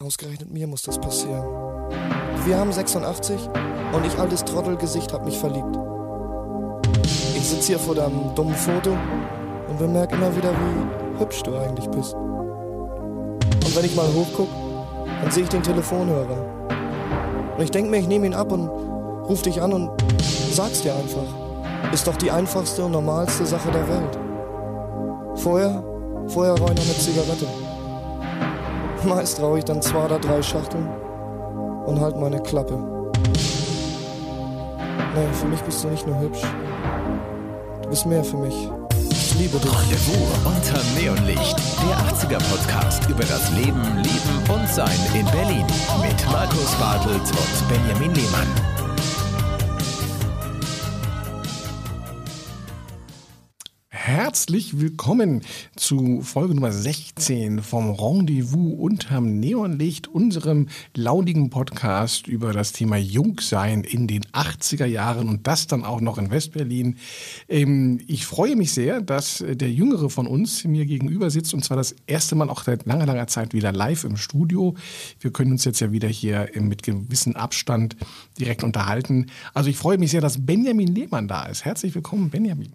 Ausgerechnet mir muss das passieren. Wir haben 86 und ich altes Trottelgesicht hab mich verliebt. Ich sitz hier vor deinem dummen Foto und bemerke immer wieder, wie hübsch du eigentlich bist. Und wenn ich mal hochguck, dann sehe ich den Telefonhörer. Und ich denk mir, ich nehme ihn ab und ruf dich an und sag's dir einfach. Ist doch die einfachste und normalste Sache der Welt. Vorher, vorher noch eine Zigarette. Meist rauche ich dann zwei oder drei Schachteln und halt meine Klappe. Nee, für mich bist du nicht nur hübsch. Du bist mehr für mich. Ich liebe dich. Rendezvous unter Neonlicht. Der 80er Podcast über das Leben, Lieben und Sein in Berlin. Mit Markus Bartelt und Benjamin Lehmann. Herzlich willkommen zu Folge Nummer 16 vom Rendezvous unterm Neonlicht, unserem launigen Podcast über das Thema Jungsein in den 80er Jahren und das dann auch noch in Westberlin. Ähm, ich freue mich sehr, dass der Jüngere von uns mir gegenüber sitzt und zwar das erste Mal auch seit langer, langer Zeit wieder live im Studio. Wir können uns jetzt ja wieder hier mit gewissem Abstand direkt unterhalten. Also ich freue mich sehr, dass Benjamin Lehmann da ist. Herzlich willkommen, Benjamin.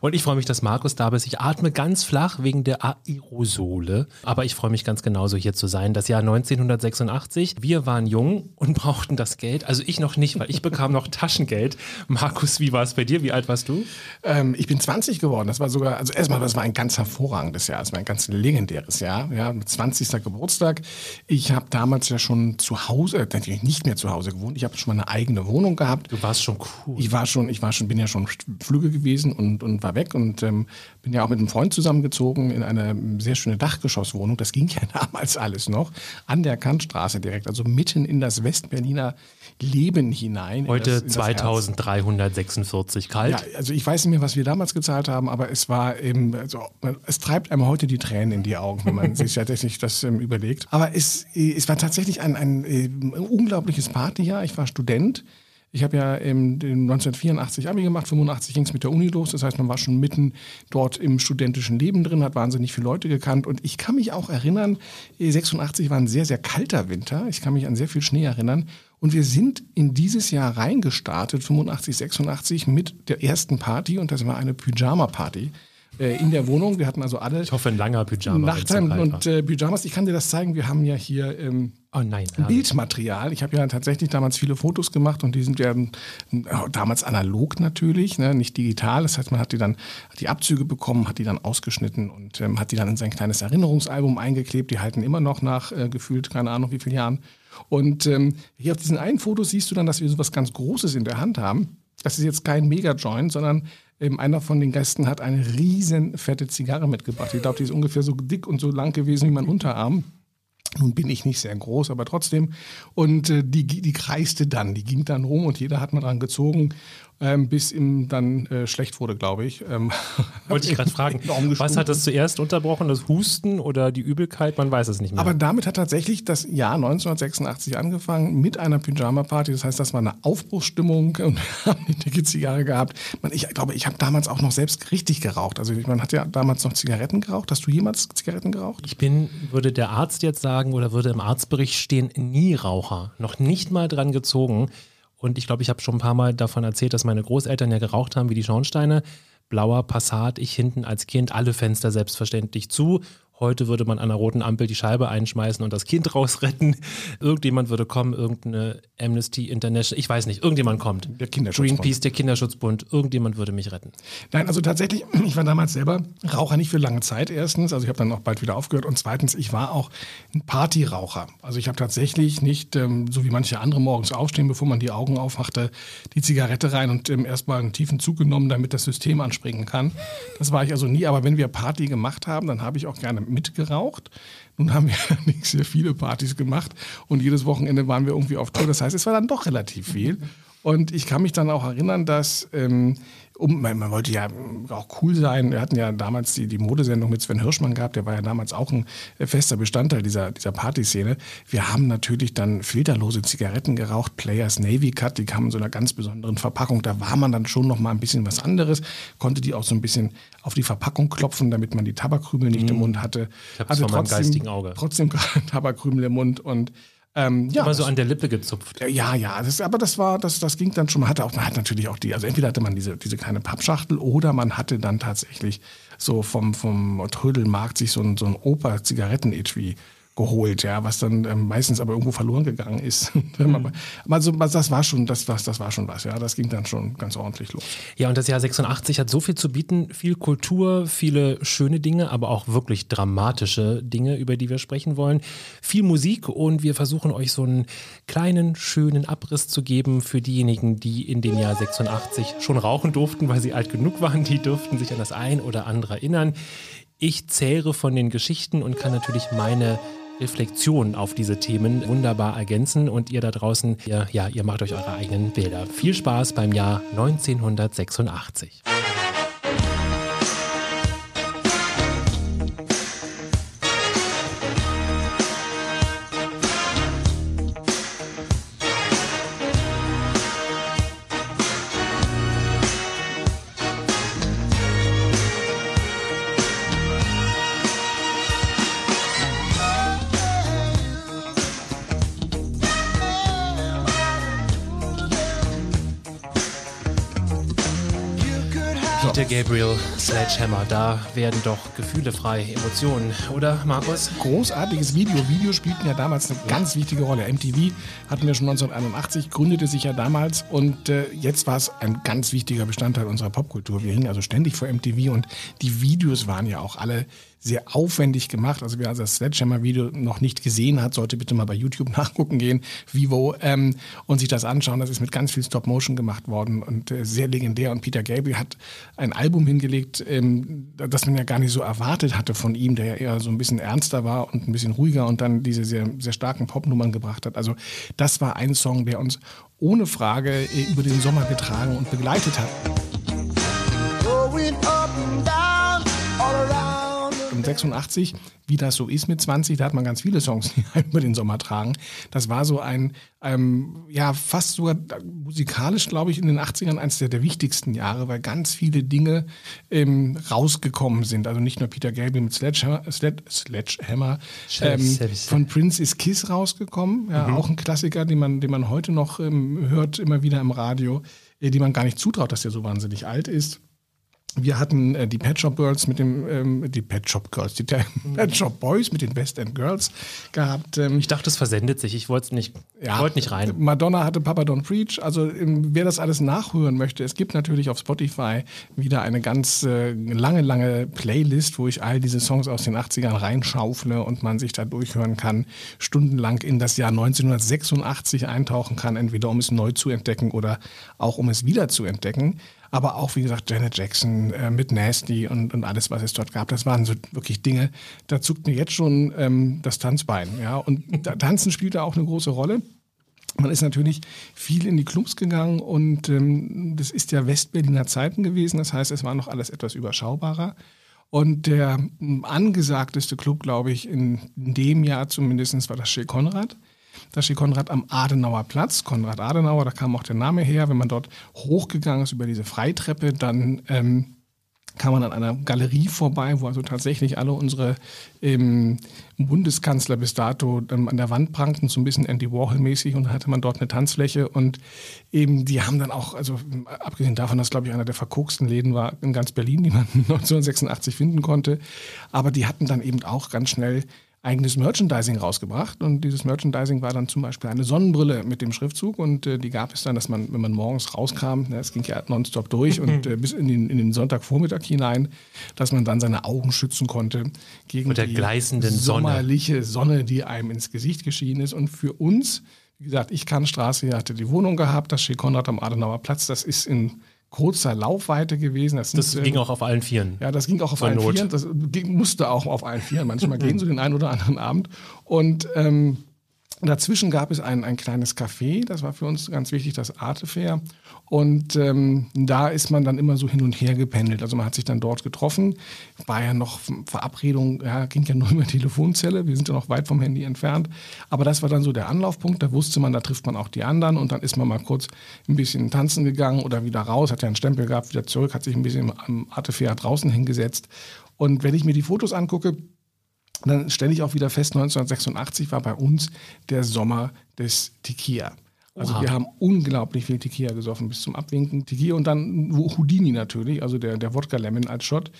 Und ich freue mich, dass Markus da ist. Ich atme ganz flach wegen der Aerosole. Aber ich freue mich ganz genauso hier zu sein. Das Jahr 1986. Wir waren jung und brauchten das Geld. Also ich noch nicht, weil ich bekam noch Taschengeld. Markus, wie war es bei dir? Wie alt warst du? Ähm, ich bin 20 geworden. Das war sogar, also erstmal, das war ein ganz hervorragendes Jahr. Das war ein ganz legendäres Jahr. Ja, 20. Geburtstag. Ich habe damals ja schon zu Hause, äh, nicht mehr zu Hause gewohnt. Ich habe schon mal eine eigene Wohnung gehabt. Du warst schon cool. Ich war schon, ich war schon, bin ja schon Flüge gewesen und, und war weg und ähm, bin ja auch mit einem Freund zusammengezogen in eine sehr schöne Dachgeschosswohnung. Das ging ja damals alles noch an der Kantstraße direkt, also mitten in das Westberliner Leben hinein. Heute in das, in 2346 kalt. Ja, also ich weiß nicht mehr, was wir damals gezahlt haben, aber es war eben, also, es treibt einem heute die Tränen in die Augen, wenn man sich tatsächlich das ähm, überlegt. Aber es, es war tatsächlich ein, ein, ein unglaubliches Partyjahr. Ich war Student. Ich habe ja im, 1984 Abi gemacht, 85 ging es mit der Uni los. Das heißt, man war schon mitten dort im studentischen Leben drin, hat wahnsinnig viele Leute gekannt. Und ich kann mich auch erinnern, 86 war ein sehr, sehr kalter Winter. Ich kann mich an sehr viel Schnee erinnern. Und wir sind in dieses Jahr reingestartet, 85, 86, mit der ersten Party. Und das war eine Pyjama-Party in der Wohnung. Wir hatten also alle. Ich hoffe, ein langer Pyjama. Nachthemden und äh, Pyjamas. Ich kann dir das zeigen. Wir haben ja hier ähm, oh nein, Bildmaterial. Ich habe ja tatsächlich damals viele Fotos gemacht und die sind ja äh, damals analog natürlich, ne, nicht digital. Das heißt, man hat die dann hat die Abzüge bekommen, hat die dann ausgeschnitten und ähm, hat die dann in sein kleines Erinnerungsalbum eingeklebt. Die halten immer noch nach äh, gefühlt keine Ahnung wie vielen Jahren. Und ähm, hier auf diesen einen Foto siehst du dann, dass wir so was ganz Großes in der Hand haben. Das ist jetzt kein Mega-Joint, sondern ähm, einer von den Gästen hat eine riesen fette Zigarre mitgebracht. Ich glaube, die ist ungefähr so dick und so lang gewesen wie mein Unterarm. Nun bin ich nicht sehr groß, aber trotzdem. Und äh, die, die kreiste dann, die ging dann rum und jeder hat mal dran gezogen ähm, bis ihm dann äh, schlecht wurde, glaube ich. Ähm, Wollte ich gerade fragen, was hat das zuerst unterbrochen, das Husten oder die Übelkeit? Man weiß es nicht mehr. Aber damit hat tatsächlich das Jahr 1986 angefangen mit einer Pyjama-Party. Das heißt, das war eine Aufbruchsstimmung und haben eine dicke Zigarre gehabt. Man, ich glaube, ich habe damals auch noch selbst richtig geraucht. Also man hat ja damals noch Zigaretten geraucht. Hast du jemals Zigaretten geraucht? Ich bin, würde der Arzt jetzt sagen oder würde im Arztbericht stehen, nie Raucher. Noch nicht mal dran gezogen. Und ich glaube, ich habe schon ein paar Mal davon erzählt, dass meine Großeltern ja geraucht haben wie die Schornsteine. Blauer Passat, ich hinten als Kind, alle Fenster selbstverständlich zu Heute würde man an einer roten Ampel die Scheibe einschmeißen und das Kind rausretten. Irgendjemand würde kommen, irgendeine Amnesty International, ich weiß nicht, irgendjemand kommt. Der Kinderschutzbund. Greenpeace, der Kinderschutzbund, irgendjemand würde mich retten. Nein, also tatsächlich, ich war damals selber Raucher nicht für lange Zeit erstens, also ich habe dann auch bald wieder aufgehört und zweitens, ich war auch ein Partyraucher. Also ich habe tatsächlich nicht, ähm, so wie manche andere morgens aufstehen, bevor man die Augen aufmachte, die Zigarette rein und ähm, erstmal einen tiefen Zug genommen, damit das System anspringen kann. Das war ich also nie, aber wenn wir Party gemacht haben, dann habe ich auch gerne mitgeraucht. Nun haben wir nicht sehr viele Partys gemacht und jedes Wochenende waren wir irgendwie auf Tour. Das heißt, es war dann doch relativ viel. Und ich kann mich dann auch erinnern, dass ähm, um, man, man, wollte ja auch cool sein. Wir hatten ja damals die, die Modesendung mit Sven Hirschmann gehabt, der war ja damals auch ein äh, fester Bestandteil dieser, dieser Partyszene. Wir haben natürlich dann filterlose Zigaretten geraucht, Players Navy Cut, die kamen in so einer ganz besonderen Verpackung. Da war man dann schon noch mal ein bisschen was anderes, konnte die auch so ein bisschen auf die Verpackung klopfen, damit man die Tabakkrümel nicht mm. im mhm. Mund hatte. Ich hatte trotzdem, trotzdem Tabakkrümel im Mund und ähm, ja, Immer so an der Lippe gezupft. Ja, ja, das, aber das war, das, das ging dann schon. Man hatte auch, man hat natürlich auch die, also entweder hatte man diese, diese kleine Pappschachtel oder man hatte dann tatsächlich so vom, vom Trödelmarkt sich so ein, so ein Oper-Zigaretten-Etui geholt, ja, was dann ähm, meistens aber irgendwo verloren gegangen ist. mhm. also das war schon, das, das, das war schon was, ja, das ging dann schon ganz ordentlich los. Ja, und das Jahr 86 hat so viel zu bieten, viel Kultur, viele schöne Dinge, aber auch wirklich dramatische Dinge, über die wir sprechen wollen, viel Musik und wir versuchen euch so einen kleinen, schönen Abriss zu geben für diejenigen, die in dem Jahr 86 schon rauchen durften, weil sie alt genug waren, die durften sich an das ein oder andere erinnern. Ich zähre von den Geschichten und kann natürlich meine Reflexion auf diese Themen wunderbar ergänzen und ihr da draußen, ihr, ja, ihr macht euch eure eigenen Bilder. Viel Spaß beim Jahr 1986. Gabriel Sledgehammer. Da werden doch Gefühle frei, Emotionen, oder Markus? Großartiges Video. Video spielten ja damals eine ganz wichtige Rolle. MTV hatten wir schon 1981, gründete sich ja damals und äh, jetzt war es ein ganz wichtiger Bestandteil unserer Popkultur. Wir hingen also ständig vor MTV und die Videos waren ja auch alle sehr aufwendig gemacht. Also wer das Sledgehammer-Video noch nicht gesehen hat, sollte bitte mal bei YouTube nachgucken gehen, Vivo, ähm, und sich das anschauen. Das ist mit ganz viel Stop-Motion gemacht worden und äh, sehr legendär. Und Peter Gabriel hat ein Album hingelegt, ähm, das man ja gar nicht so erwartet hatte von ihm, der ja eher so ein bisschen ernster war und ein bisschen ruhiger und dann diese sehr, sehr starken Popnummern gebracht hat. Also das war ein Song, der uns ohne Frage äh, über den Sommer getragen und begleitet hat. Going up 86, wie das so ist mit 20, da hat man ganz viele Songs, die über den Sommer tragen. Das war so ein, ähm, ja, fast sogar musikalisch, glaube ich, in den 80ern eines der, der wichtigsten Jahre, weil ganz viele Dinge ähm, rausgekommen sind. Also nicht nur Peter Gabriel mit Sledgehammer, Sled, Sledgehammer ähm, von Prince is Kiss rausgekommen, ja, mhm. auch ein Klassiker, den man, den man heute noch ähm, hört, immer wieder im Radio, äh, die man gar nicht zutraut, dass der so wahnsinnig alt ist. Wir hatten äh, die Pet Shop Girls mit dem, ähm, die Pet Shop Girls, die Pet Shop Boys mit den Best End Girls gehabt. Ähm, ich dachte, es versendet sich. Ich wollte es nicht, ja, wollte nicht rein. Madonna hatte Papa Don't Preach. Also ähm, wer das alles nachhören möchte, es gibt natürlich auf Spotify wieder eine ganz äh, lange, lange Playlist, wo ich all diese Songs aus den 80ern reinschaufle und man sich da durchhören kann, stundenlang in das Jahr 1986 eintauchen kann, entweder um es neu zu entdecken oder auch um es wieder zu entdecken aber auch, wie gesagt, Janet Jackson äh, mit Nasty und, und alles, was es dort gab. Das waren so wirklich Dinge, da zuckt mir jetzt schon ähm, das Tanzbein. Ja? Und da, Tanzen spielt da auch eine große Rolle. Man ist natürlich viel in die Clubs gegangen und ähm, das ist ja Westberliner Zeiten gewesen. Das heißt, es war noch alles etwas überschaubarer. Und der angesagteste Club, glaube ich, in dem Jahr zumindest war das Chez Konrad. Da steht Konrad am Adenauer Platz. Konrad Adenauer, da kam auch der Name her. Wenn man dort hochgegangen ist über diese Freitreppe, dann ähm, kam man an einer Galerie vorbei, wo also tatsächlich alle unsere ähm, Bundeskanzler bis dato ähm, an der Wand prangten, so ein bisschen Andy Warhol-mäßig und dann hatte man dort eine Tanzfläche und eben die haben dann auch, also abgesehen davon, dass glaube ich einer der verkoksten Läden war in ganz Berlin, die man 1986 finden konnte, aber die hatten dann eben auch ganz schnell eigenes Merchandising rausgebracht. Und dieses Merchandising war dann zum Beispiel eine Sonnenbrille mit dem Schriftzug. Und äh, die gab es dann, dass man, wenn man morgens rauskam, ne, es ging ja nonstop durch und äh, bis in den, in den Sonntagvormittag hinein, dass man dann seine Augen schützen konnte gegen die gleißenden sommerliche Sonne. Sonne, die einem ins Gesicht geschienen ist. Und für uns, wie gesagt, ich kann Straße, ich hatte die Wohnung gehabt, das steht Konrad am Adenauer Platz, das ist in kurzer Laufweite gewesen. Das, das sind, ging auch auf allen Vieren. Ja, das ging auch auf allen Not. Vieren. Das ging, musste auch auf allen Vieren. Manchmal gehen so den einen oder anderen Abend. Und ähm, Dazwischen gab es ein, ein kleines Café, das war für uns ganz wichtig, das Artefair. Und ähm, da ist man dann immer so hin und her gependelt. Also man hat sich dann dort getroffen. War ja noch Verabredung, ja, ging ja nur über Telefonzelle. Wir sind ja noch weit vom Handy entfernt. Aber das war dann so der Anlaufpunkt. Da wusste man, da trifft man auch die anderen. Und dann ist man mal kurz ein bisschen tanzen gegangen oder wieder raus, hat ja einen Stempel gehabt, wieder zurück, hat sich ein bisschen am Artefair draußen hingesetzt. Und wenn ich mir die Fotos angucke, dann stelle ich auch wieder fest, 1986 war bei uns der Sommer des Tequila. Also Oha. wir haben unglaublich viel Tequila gesoffen bis zum Abwinken. Tequila und dann Houdini natürlich, also der, der Wodka Lemon als Shot.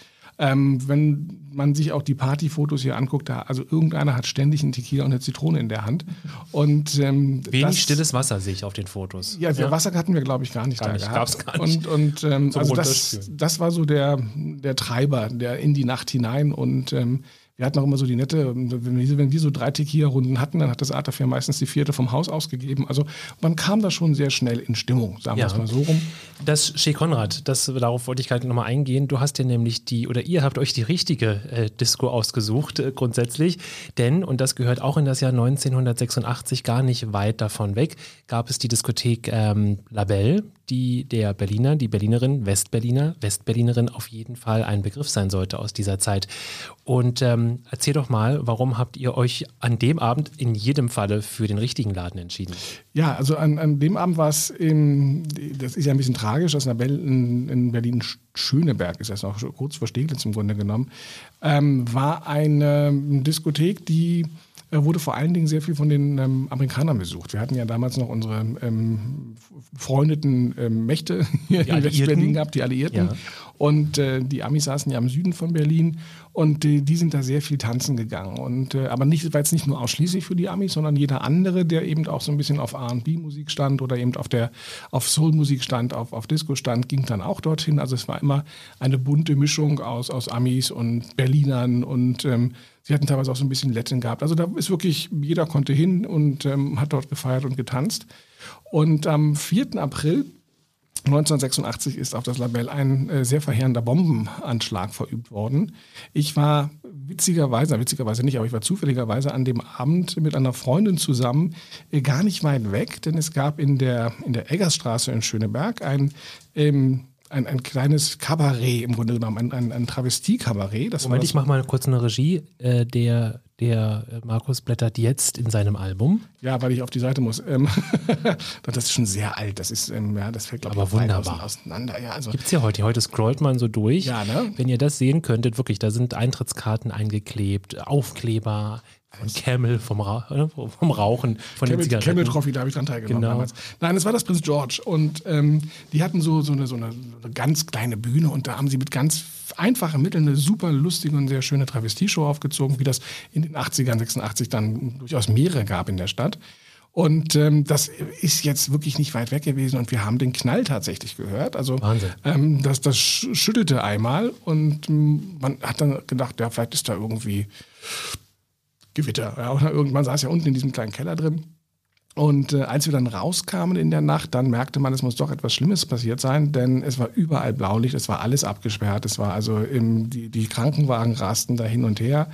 Ähm, wenn man sich auch die Partyfotos hier anguckt, da, also irgendeiner hat ständig einen Tequila und eine Zitrone in der Hand. Und, ähm, Wenig das, stilles Wasser sehe ich auf den Fotos. Ja, ja. Wasser hatten wir, glaube ich, gar nicht gar da nicht, gehabt. Gab's gar nicht. Und, und ähm, also das, das war so der, der Treiber, der in die Nacht hinein und ähm, wir hatten auch immer so die nette, wenn wir so drei Tequila-Runden hatten, dann hat das Artafia meistens die vierte vom Haus ausgegeben. Also man kam da schon sehr schnell in Stimmung, sagen wir es mal so rum. Das Che Konrad, das, darauf wollte ich gerade nochmal eingehen. Du hast ja nämlich die, oder ihr habt euch die richtige äh, Disco ausgesucht, äh, grundsätzlich. Denn, und das gehört auch in das Jahr 1986 gar nicht weit davon weg, gab es die Diskothek ähm, Labelle, die der Berliner, die Berlinerin, Westberliner, Westberlinerin auf jeden Fall ein Begriff sein sollte aus dieser Zeit. Und ähm, erzähl doch mal, warum habt ihr euch an dem Abend in jedem Falle für den richtigen Laden entschieden? Ja, also an, an dem Abend war es, das ist ja ein bisschen tragisch, dass Nabel in, in Berlin Schöneberg ist, das noch kurz vor Steglitz im Grunde genommen, ähm, war eine Diskothek, die äh, wurde vor allen Dingen sehr viel von den ähm, Amerikanern besucht. Wir hatten ja damals noch unsere ähm, befreundeten ähm, Mächte hier die in West-Berlin gehabt, die Alliierten. Ja. Und äh, die Amis saßen ja im Süden von Berlin und äh, die sind da sehr viel tanzen gegangen. Und, äh, aber nicht, war jetzt nicht nur ausschließlich für die Amis, sondern jeder andere, der eben auch so ein bisschen auf RB-Musik stand oder eben auf, der, auf Soul-Musik stand, auf, auf Disco stand, ging dann auch dorthin. Also es war immer eine bunte Mischung aus, aus Amis und Berlinern und ähm, Sie hatten teilweise auch so ein bisschen Latin gehabt. Also da ist wirklich, jeder konnte hin und ähm, hat dort gefeiert und getanzt. Und am 4. April 1986 ist auf das Labell ein äh, sehr verheerender Bombenanschlag verübt worden. Ich war witzigerweise, witzigerweise nicht, aber ich war zufälligerweise an dem Abend mit einer Freundin zusammen, äh, gar nicht weit weg, denn es gab in der, in der Eggersstraße in Schöneberg ein ähm, ein, ein kleines Kabarett im Grunde genommen, ein, ein, ein Travestie-Kabarett. Moment, ich mache mal kurz eine Regie. Äh, der, der äh, Markus blättert jetzt in seinem Album. Ja, weil ich auf die Seite muss. Ähm, das ist schon sehr alt. Das ist, ähm, ja, das fällt, glaube ich, Aber wunderbar. auseinander. Ja, also. Gibt es ja heute. Heute scrollt man so durch. Ja, ne? Wenn ihr das sehen könntet, wirklich, da sind Eintrittskarten eingeklebt, Aufkleber, von Camel, vom, Ra äh, vom Rauchen, von Camel, den Camel Trophy, da habe ich dran teilgenommen genau. damals. Nein, es war das Prinz George. Und ähm, die hatten so, so, eine, so, eine, so eine ganz kleine Bühne und da haben sie mit ganz einfachen Mitteln eine super lustige und sehr schöne Travestieshow aufgezogen, wie das in den 80ern, 86 dann durchaus mehrere gab in der Stadt. Und ähm, das ist jetzt wirklich nicht weit weg gewesen und wir haben den Knall tatsächlich gehört. Also Wahnsinn. Ähm, das, das schüttelte einmal und ähm, man hat dann gedacht, ja, vielleicht ist da irgendwie Gewitter. Ja, irgendwann saß ja unten in diesem kleinen Keller drin. Und äh, als wir dann rauskamen in der Nacht, dann merkte man, es muss doch etwas Schlimmes passiert sein, denn es war überall Blaulicht, es war alles abgesperrt, es war also im, die, die Krankenwagen rasten da hin und her.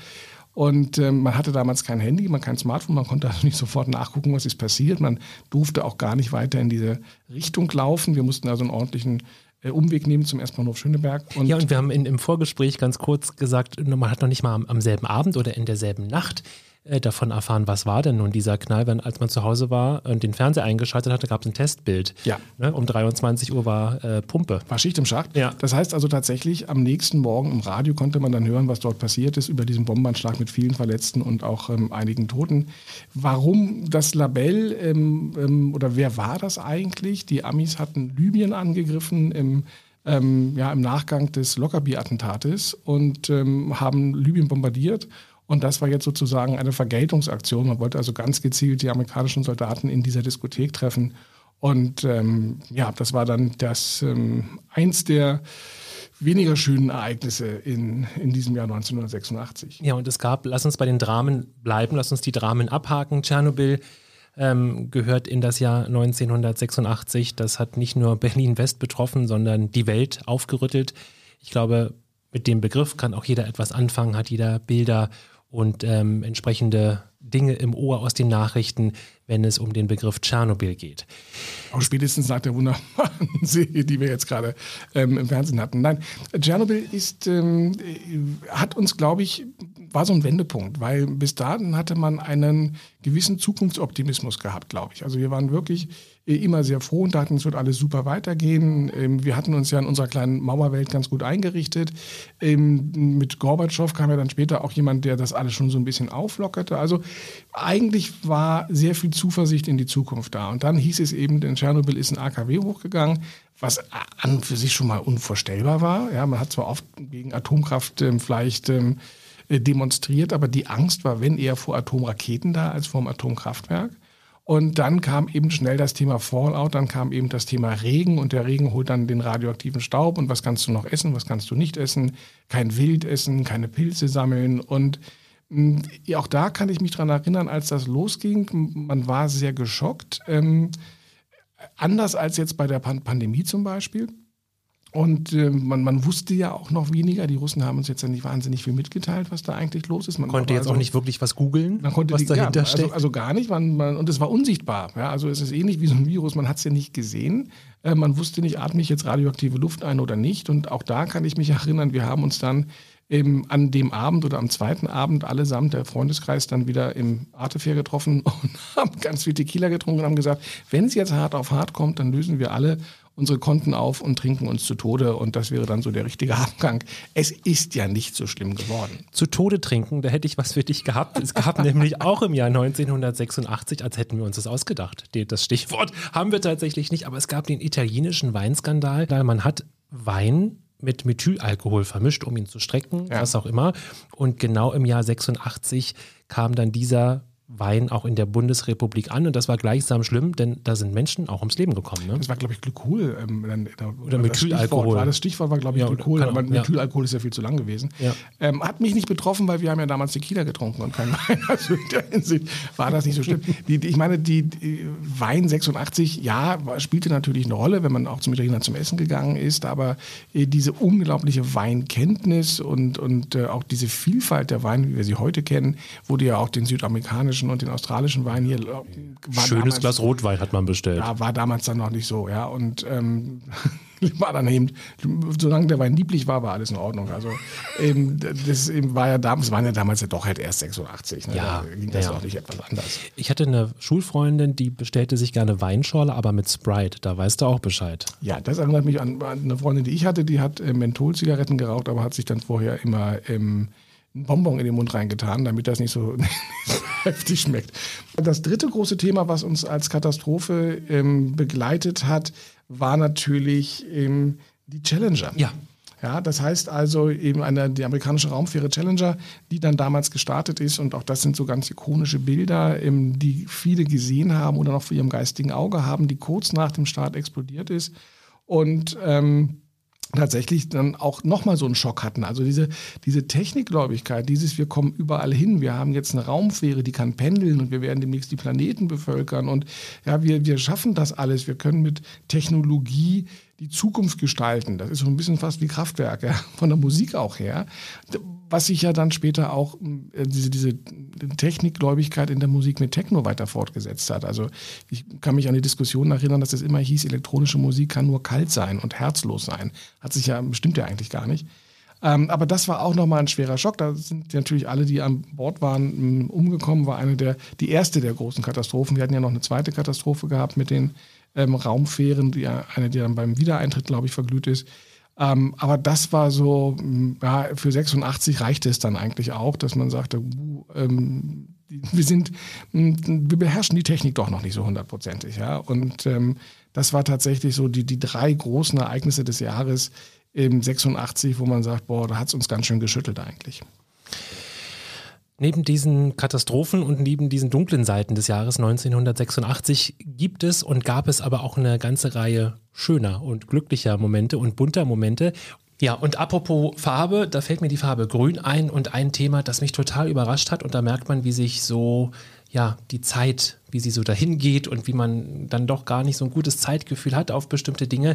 Und äh, man hatte damals kein Handy, man kein Smartphone, man konnte also nicht sofort nachgucken, was ist passiert. Man durfte auch gar nicht weiter in diese Richtung laufen. Wir mussten also einen ordentlichen Umweg nehmen zum S-Bahnhof Schöneberg. Und ja, und wir haben in, im Vorgespräch ganz kurz gesagt, man hat noch nicht mal am, am selben Abend oder in derselben Nacht äh, davon erfahren, was war denn nun dieser Knall, wenn als man zu Hause war und den Fernseher eingeschaltet hatte, gab es ein Testbild. Ja. Ne? Um 23 Uhr war äh, Pumpe. War Schicht im Schacht. Ja. Das heißt also tatsächlich, am nächsten Morgen im Radio konnte man dann hören, was dort passiert ist, über diesen Bombenanschlag mit vielen Verletzten und auch ähm, einigen Toten. Warum das Labell ähm, ähm, oder wer war das eigentlich? Die Amis hatten Libyen angegriffen im ähm, ja, im Nachgang des Lockerbie-Attentates und ähm, haben Libyen bombardiert. Und das war jetzt sozusagen eine Vergeltungsaktion. Man wollte also ganz gezielt die amerikanischen Soldaten in dieser Diskothek treffen. Und ähm, ja, das war dann das ähm, eins der weniger schönen Ereignisse in, in diesem Jahr 1986. Ja, und es gab, lass uns bei den Dramen bleiben, lass uns die Dramen abhaken. Tschernobyl ähm, gehört in das Jahr 1986. Das hat nicht nur Berlin-West betroffen, sondern die Welt aufgerüttelt. Ich glaube, mit dem Begriff kann auch jeder etwas anfangen, hat jeder Bilder und ähm, entsprechende Dinge im Ohr aus den Nachrichten, wenn es um den Begriff Tschernobyl geht. Auch spätestens nach der wunderbaren Serie, die wir jetzt gerade ähm, im Fernsehen hatten. Nein, Tschernobyl ist, ähm, hat uns, glaube ich, war so ein Wendepunkt, weil bis dahin hatte man einen gewissen Zukunftsoptimismus gehabt, glaube ich. Also wir waren wirklich äh, immer sehr froh und dachten, es wird alles super weitergehen. Ähm, wir hatten uns ja in unserer kleinen Mauerwelt ganz gut eingerichtet. Ähm, mit Gorbatschow kam ja dann später auch jemand, der das alles schon so ein bisschen auflockerte. Also eigentlich war sehr viel Zuversicht in die Zukunft da. Und dann hieß es eben, in Tschernobyl ist ein AKW hochgegangen, was an und für sich schon mal unvorstellbar war. Ja, man hat zwar oft gegen Atomkraft ähm, vielleicht äh, demonstriert, aber die Angst war, wenn eher vor Atomraketen da als vor dem Atomkraftwerk. Und dann kam eben schnell das Thema Fallout, dann kam eben das Thema Regen und der Regen holt dann den radioaktiven Staub und was kannst du noch essen, was kannst du nicht essen, kein Wild essen, keine Pilze sammeln und mm, auch da kann ich mich dran erinnern, als das losging, man war sehr geschockt. Ähm, anders als jetzt bei der Pan Pandemie zum Beispiel. Und äh, man, man wusste ja auch noch weniger. Die Russen haben uns jetzt ja nicht wahnsinnig viel mitgeteilt, was da eigentlich los ist. Man konnte jetzt also, auch nicht wirklich was googeln, was die, dahinter ja, steckt. Also, also, gar nicht. Man, man, und es war unsichtbar. Ja, also es ist ähnlich wie so ein Virus. Man hat es ja nicht gesehen. Äh, man wusste nicht, atme ich jetzt radioaktive Luft ein oder nicht. Und auch da kann ich mich erinnern, wir haben uns dann ähm, an dem Abend oder am zweiten Abend allesamt, der Freundeskreis, dann wieder im Artefair getroffen und haben ganz viel Tequila getrunken und haben gesagt, wenn es jetzt hart auf hart kommt, dann lösen wir alle unsere Konten auf und trinken uns zu Tode und das wäre dann so der richtige Abgang. Es ist ja nicht so schlimm geworden. Zu Tode trinken, da hätte ich was für dich gehabt. Es gab nämlich auch im Jahr 1986, als hätten wir uns das ausgedacht. Das Stichwort haben wir tatsächlich nicht, aber es gab den italienischen Weinskandal. Man hat Wein mit Methylalkohol vermischt, um ihn zu strecken, ja. was auch immer. Und genau im Jahr 86 kam dann dieser Wein auch in der Bundesrepublik an und das war gleichsam schlimm, denn da sind Menschen auch ums Leben gekommen. Ne? Das war, glaube ich, Glykol. Ähm, dann, da, oder Methylalkohol. Das, das Stichwort war, glaube ich, ja, Glykol, aber auch, Methylalkohol ja. ist ja viel zu lang gewesen. Ja. Ähm, hat mich nicht betroffen, weil wir haben ja damals Tequila getrunken und kein Wein. Also in der Hinsicht war das nicht so schlimm. Die, die, ich meine, die, die, Wein 86, ja, spielte natürlich eine Rolle, wenn man auch zum Italiener zum Essen gegangen ist, aber äh, diese unglaubliche Weinkenntnis und, und äh, auch diese Vielfalt der Weine, wie wir sie heute kennen, wurde ja auch den südamerikanischen amerikanischen und den australischen Wein hier. Äh, Schönes damals, Glas Rotwein hat man bestellt. Ja, war damals dann noch nicht so, ja. Und ähm, war dann eben, solange der Wein lieblich war, war alles in Ordnung. Also eben, das eben war ja damals, waren ja damals ja doch halt erst 86. Ne? Ja, da ging das ja. auch nicht etwas anders. Ich hatte eine Schulfreundin, die bestellte sich gerne Weinschorle, aber mit Sprite. Da weißt du auch Bescheid. Ja, das erinnert mich an, an eine Freundin, die ich hatte, die hat äh, Mentholzigaretten geraucht, aber hat sich dann vorher immer ähm, einen Bonbon in den Mund reingetan, damit das nicht so, heftig schmeckt. Das dritte große Thema, was uns als Katastrophe ähm, begleitet hat, war natürlich ähm, die Challenger. Ja. Ja, das heißt also eben eine, die amerikanische Raumfähre Challenger, die dann damals gestartet ist und auch das sind so ganz ikonische Bilder, ähm, die viele gesehen haben oder noch vor ihrem geistigen Auge haben, die kurz nach dem Start explodiert ist und ähm, tatsächlich dann auch nochmal so einen Schock hatten. Also diese, diese Technikgläubigkeit, dieses wir kommen überall hin, wir haben jetzt eine Raumfähre, die kann pendeln und wir werden demnächst die Planeten bevölkern und ja, wir, wir schaffen das alles, wir können mit Technologie die Zukunft gestalten. Das ist so ein bisschen fast wie Kraftwerke, von der Musik auch her. Was sich ja dann später auch äh, diese, diese Technikgläubigkeit in der Musik mit Techno weiter fortgesetzt hat. Also ich kann mich an die Diskussion erinnern, dass es immer hieß, elektronische Musik kann nur kalt sein und herzlos sein. Hat sich ja, bestimmt ja eigentlich gar nicht. Ähm, aber das war auch nochmal ein schwerer Schock. Da sind natürlich alle, die an Bord waren, umgekommen. War eine der, die erste der großen Katastrophen. Wir hatten ja noch eine zweite Katastrophe gehabt mit den ähm, Raumfähren, die, eine, die dann beim Wiedereintritt, glaube ich, verglüht ist. Ähm, aber das war so, ja, für 86 reichte es dann eigentlich auch, dass man sagte, uh, ähm, wir sind, wir beherrschen die Technik doch noch nicht so hundertprozentig, ja. Und ähm, das war tatsächlich so die, die drei großen Ereignisse des Jahres im 86, wo man sagt, boah, da hat es uns ganz schön geschüttelt eigentlich. Neben diesen Katastrophen und neben diesen dunklen Seiten des Jahres 1986 gibt es und gab es aber auch eine ganze Reihe schöner und glücklicher Momente und bunter Momente. Ja, und apropos Farbe, da fällt mir die Farbe Grün ein und ein Thema, das mich total überrascht hat und da merkt man, wie sich so ja, die Zeit, wie sie so dahin geht und wie man dann doch gar nicht so ein gutes Zeitgefühl hat auf bestimmte Dinge.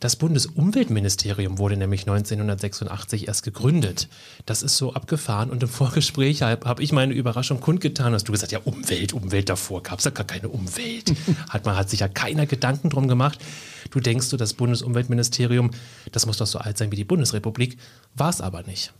Das Bundesumweltministerium wurde nämlich 1986 erst gegründet. Das ist so abgefahren und im Vorgespräch habe hab ich meine Überraschung kundgetan, hast du gesagt, ja, Umwelt, Umwelt davor gab es ja gar keine Umwelt. hat man hat sich ja keiner Gedanken drum gemacht. Du denkst du, das Bundesumweltministerium, das muss doch so alt sein wie die Bundesrepublik, war es aber nicht.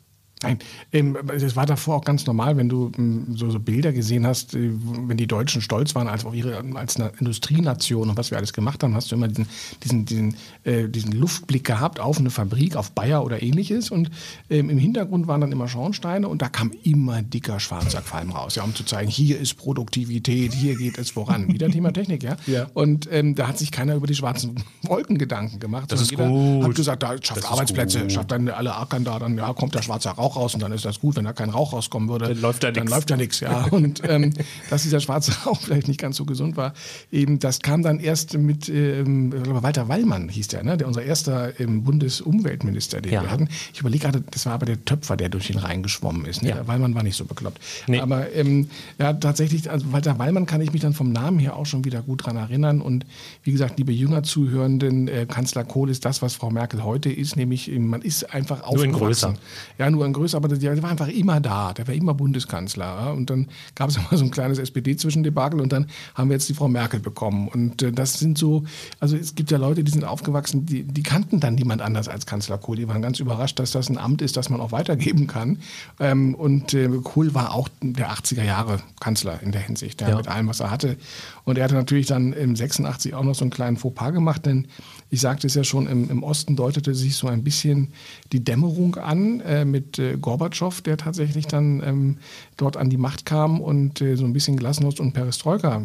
Nein, ähm, das war davor auch ganz normal, wenn du ähm, so, so, Bilder gesehen hast, äh, wenn die Deutschen stolz waren als ihre als eine Industrienation und was wir alles gemacht haben, hast du immer diesen, diesen, diesen, äh, diesen Luftblick gehabt auf eine Fabrik, auf Bayer oder ähnliches. Und ähm, im Hintergrund waren dann immer Schornsteine und da kam immer dicker Schwarzsackfalm raus, ja, um zu zeigen, hier ist Produktivität, hier geht es voran. Wieder Thema Technik, ja. ja. Und ähm, da hat sich keiner über die schwarzen Wolken Gedanken gemacht. Das ist gut. Hat gesagt, da schafft Arbeitsplätze, schafft dann alle Ackern da, dann ja, kommt der schwarze Rauch Rauch raus und dann ist das gut. Wenn da kein Rauch rauskommen würde, dann läuft da nichts. Dann läuft ja nichts, ja. Und ähm, dass dieser schwarze Rauch vielleicht nicht ganz so gesund war, eben das kam dann erst mit ähm, Walter Wallmann hieß der, ne? der unser erster ähm, Bundesumweltminister, den ja. wir hatten. Ich überlege gerade, das war aber der Töpfer, der durch ihn reingeschwommen ist. Ne? Ja. Wallmann war nicht so bekloppt. Nee. Aber ähm, ja, tatsächlich, also Walter Wallmann kann ich mich dann vom Namen her auch schon wieder gut daran erinnern. Und wie gesagt, liebe jünger Zuhörenden, äh, Kanzler Kohl ist das, was Frau Merkel heute ist, nämlich man ist einfach aufgewachsen. Nur in größer. Ja, nur in größer, aber der war einfach immer da, der war immer Bundeskanzler. Und dann gab es immer so ein kleines SPD-Zwischendebakel und dann haben wir jetzt die Frau Merkel bekommen. Und äh, das sind so, also es gibt ja Leute, die sind aufgewachsen, die, die kannten dann niemand anders als Kanzler Kohl. Die waren ganz überrascht, dass das ein Amt ist, das man auch weitergeben kann. Ähm, und äh, Kohl war auch der 80er Jahre Kanzler in der Hinsicht, ja, mit allem, was er hatte. Und er hatte natürlich dann im 86 auch noch so einen kleinen Fauxpas gemacht, denn ich sagte es ja schon, im, im Osten deutete sich so ein bisschen die Dämmerung an äh, mit äh, Gorbatschow, der tatsächlich dann ähm, dort an die Macht kam und äh, so ein bisschen Glasnost und Perestroika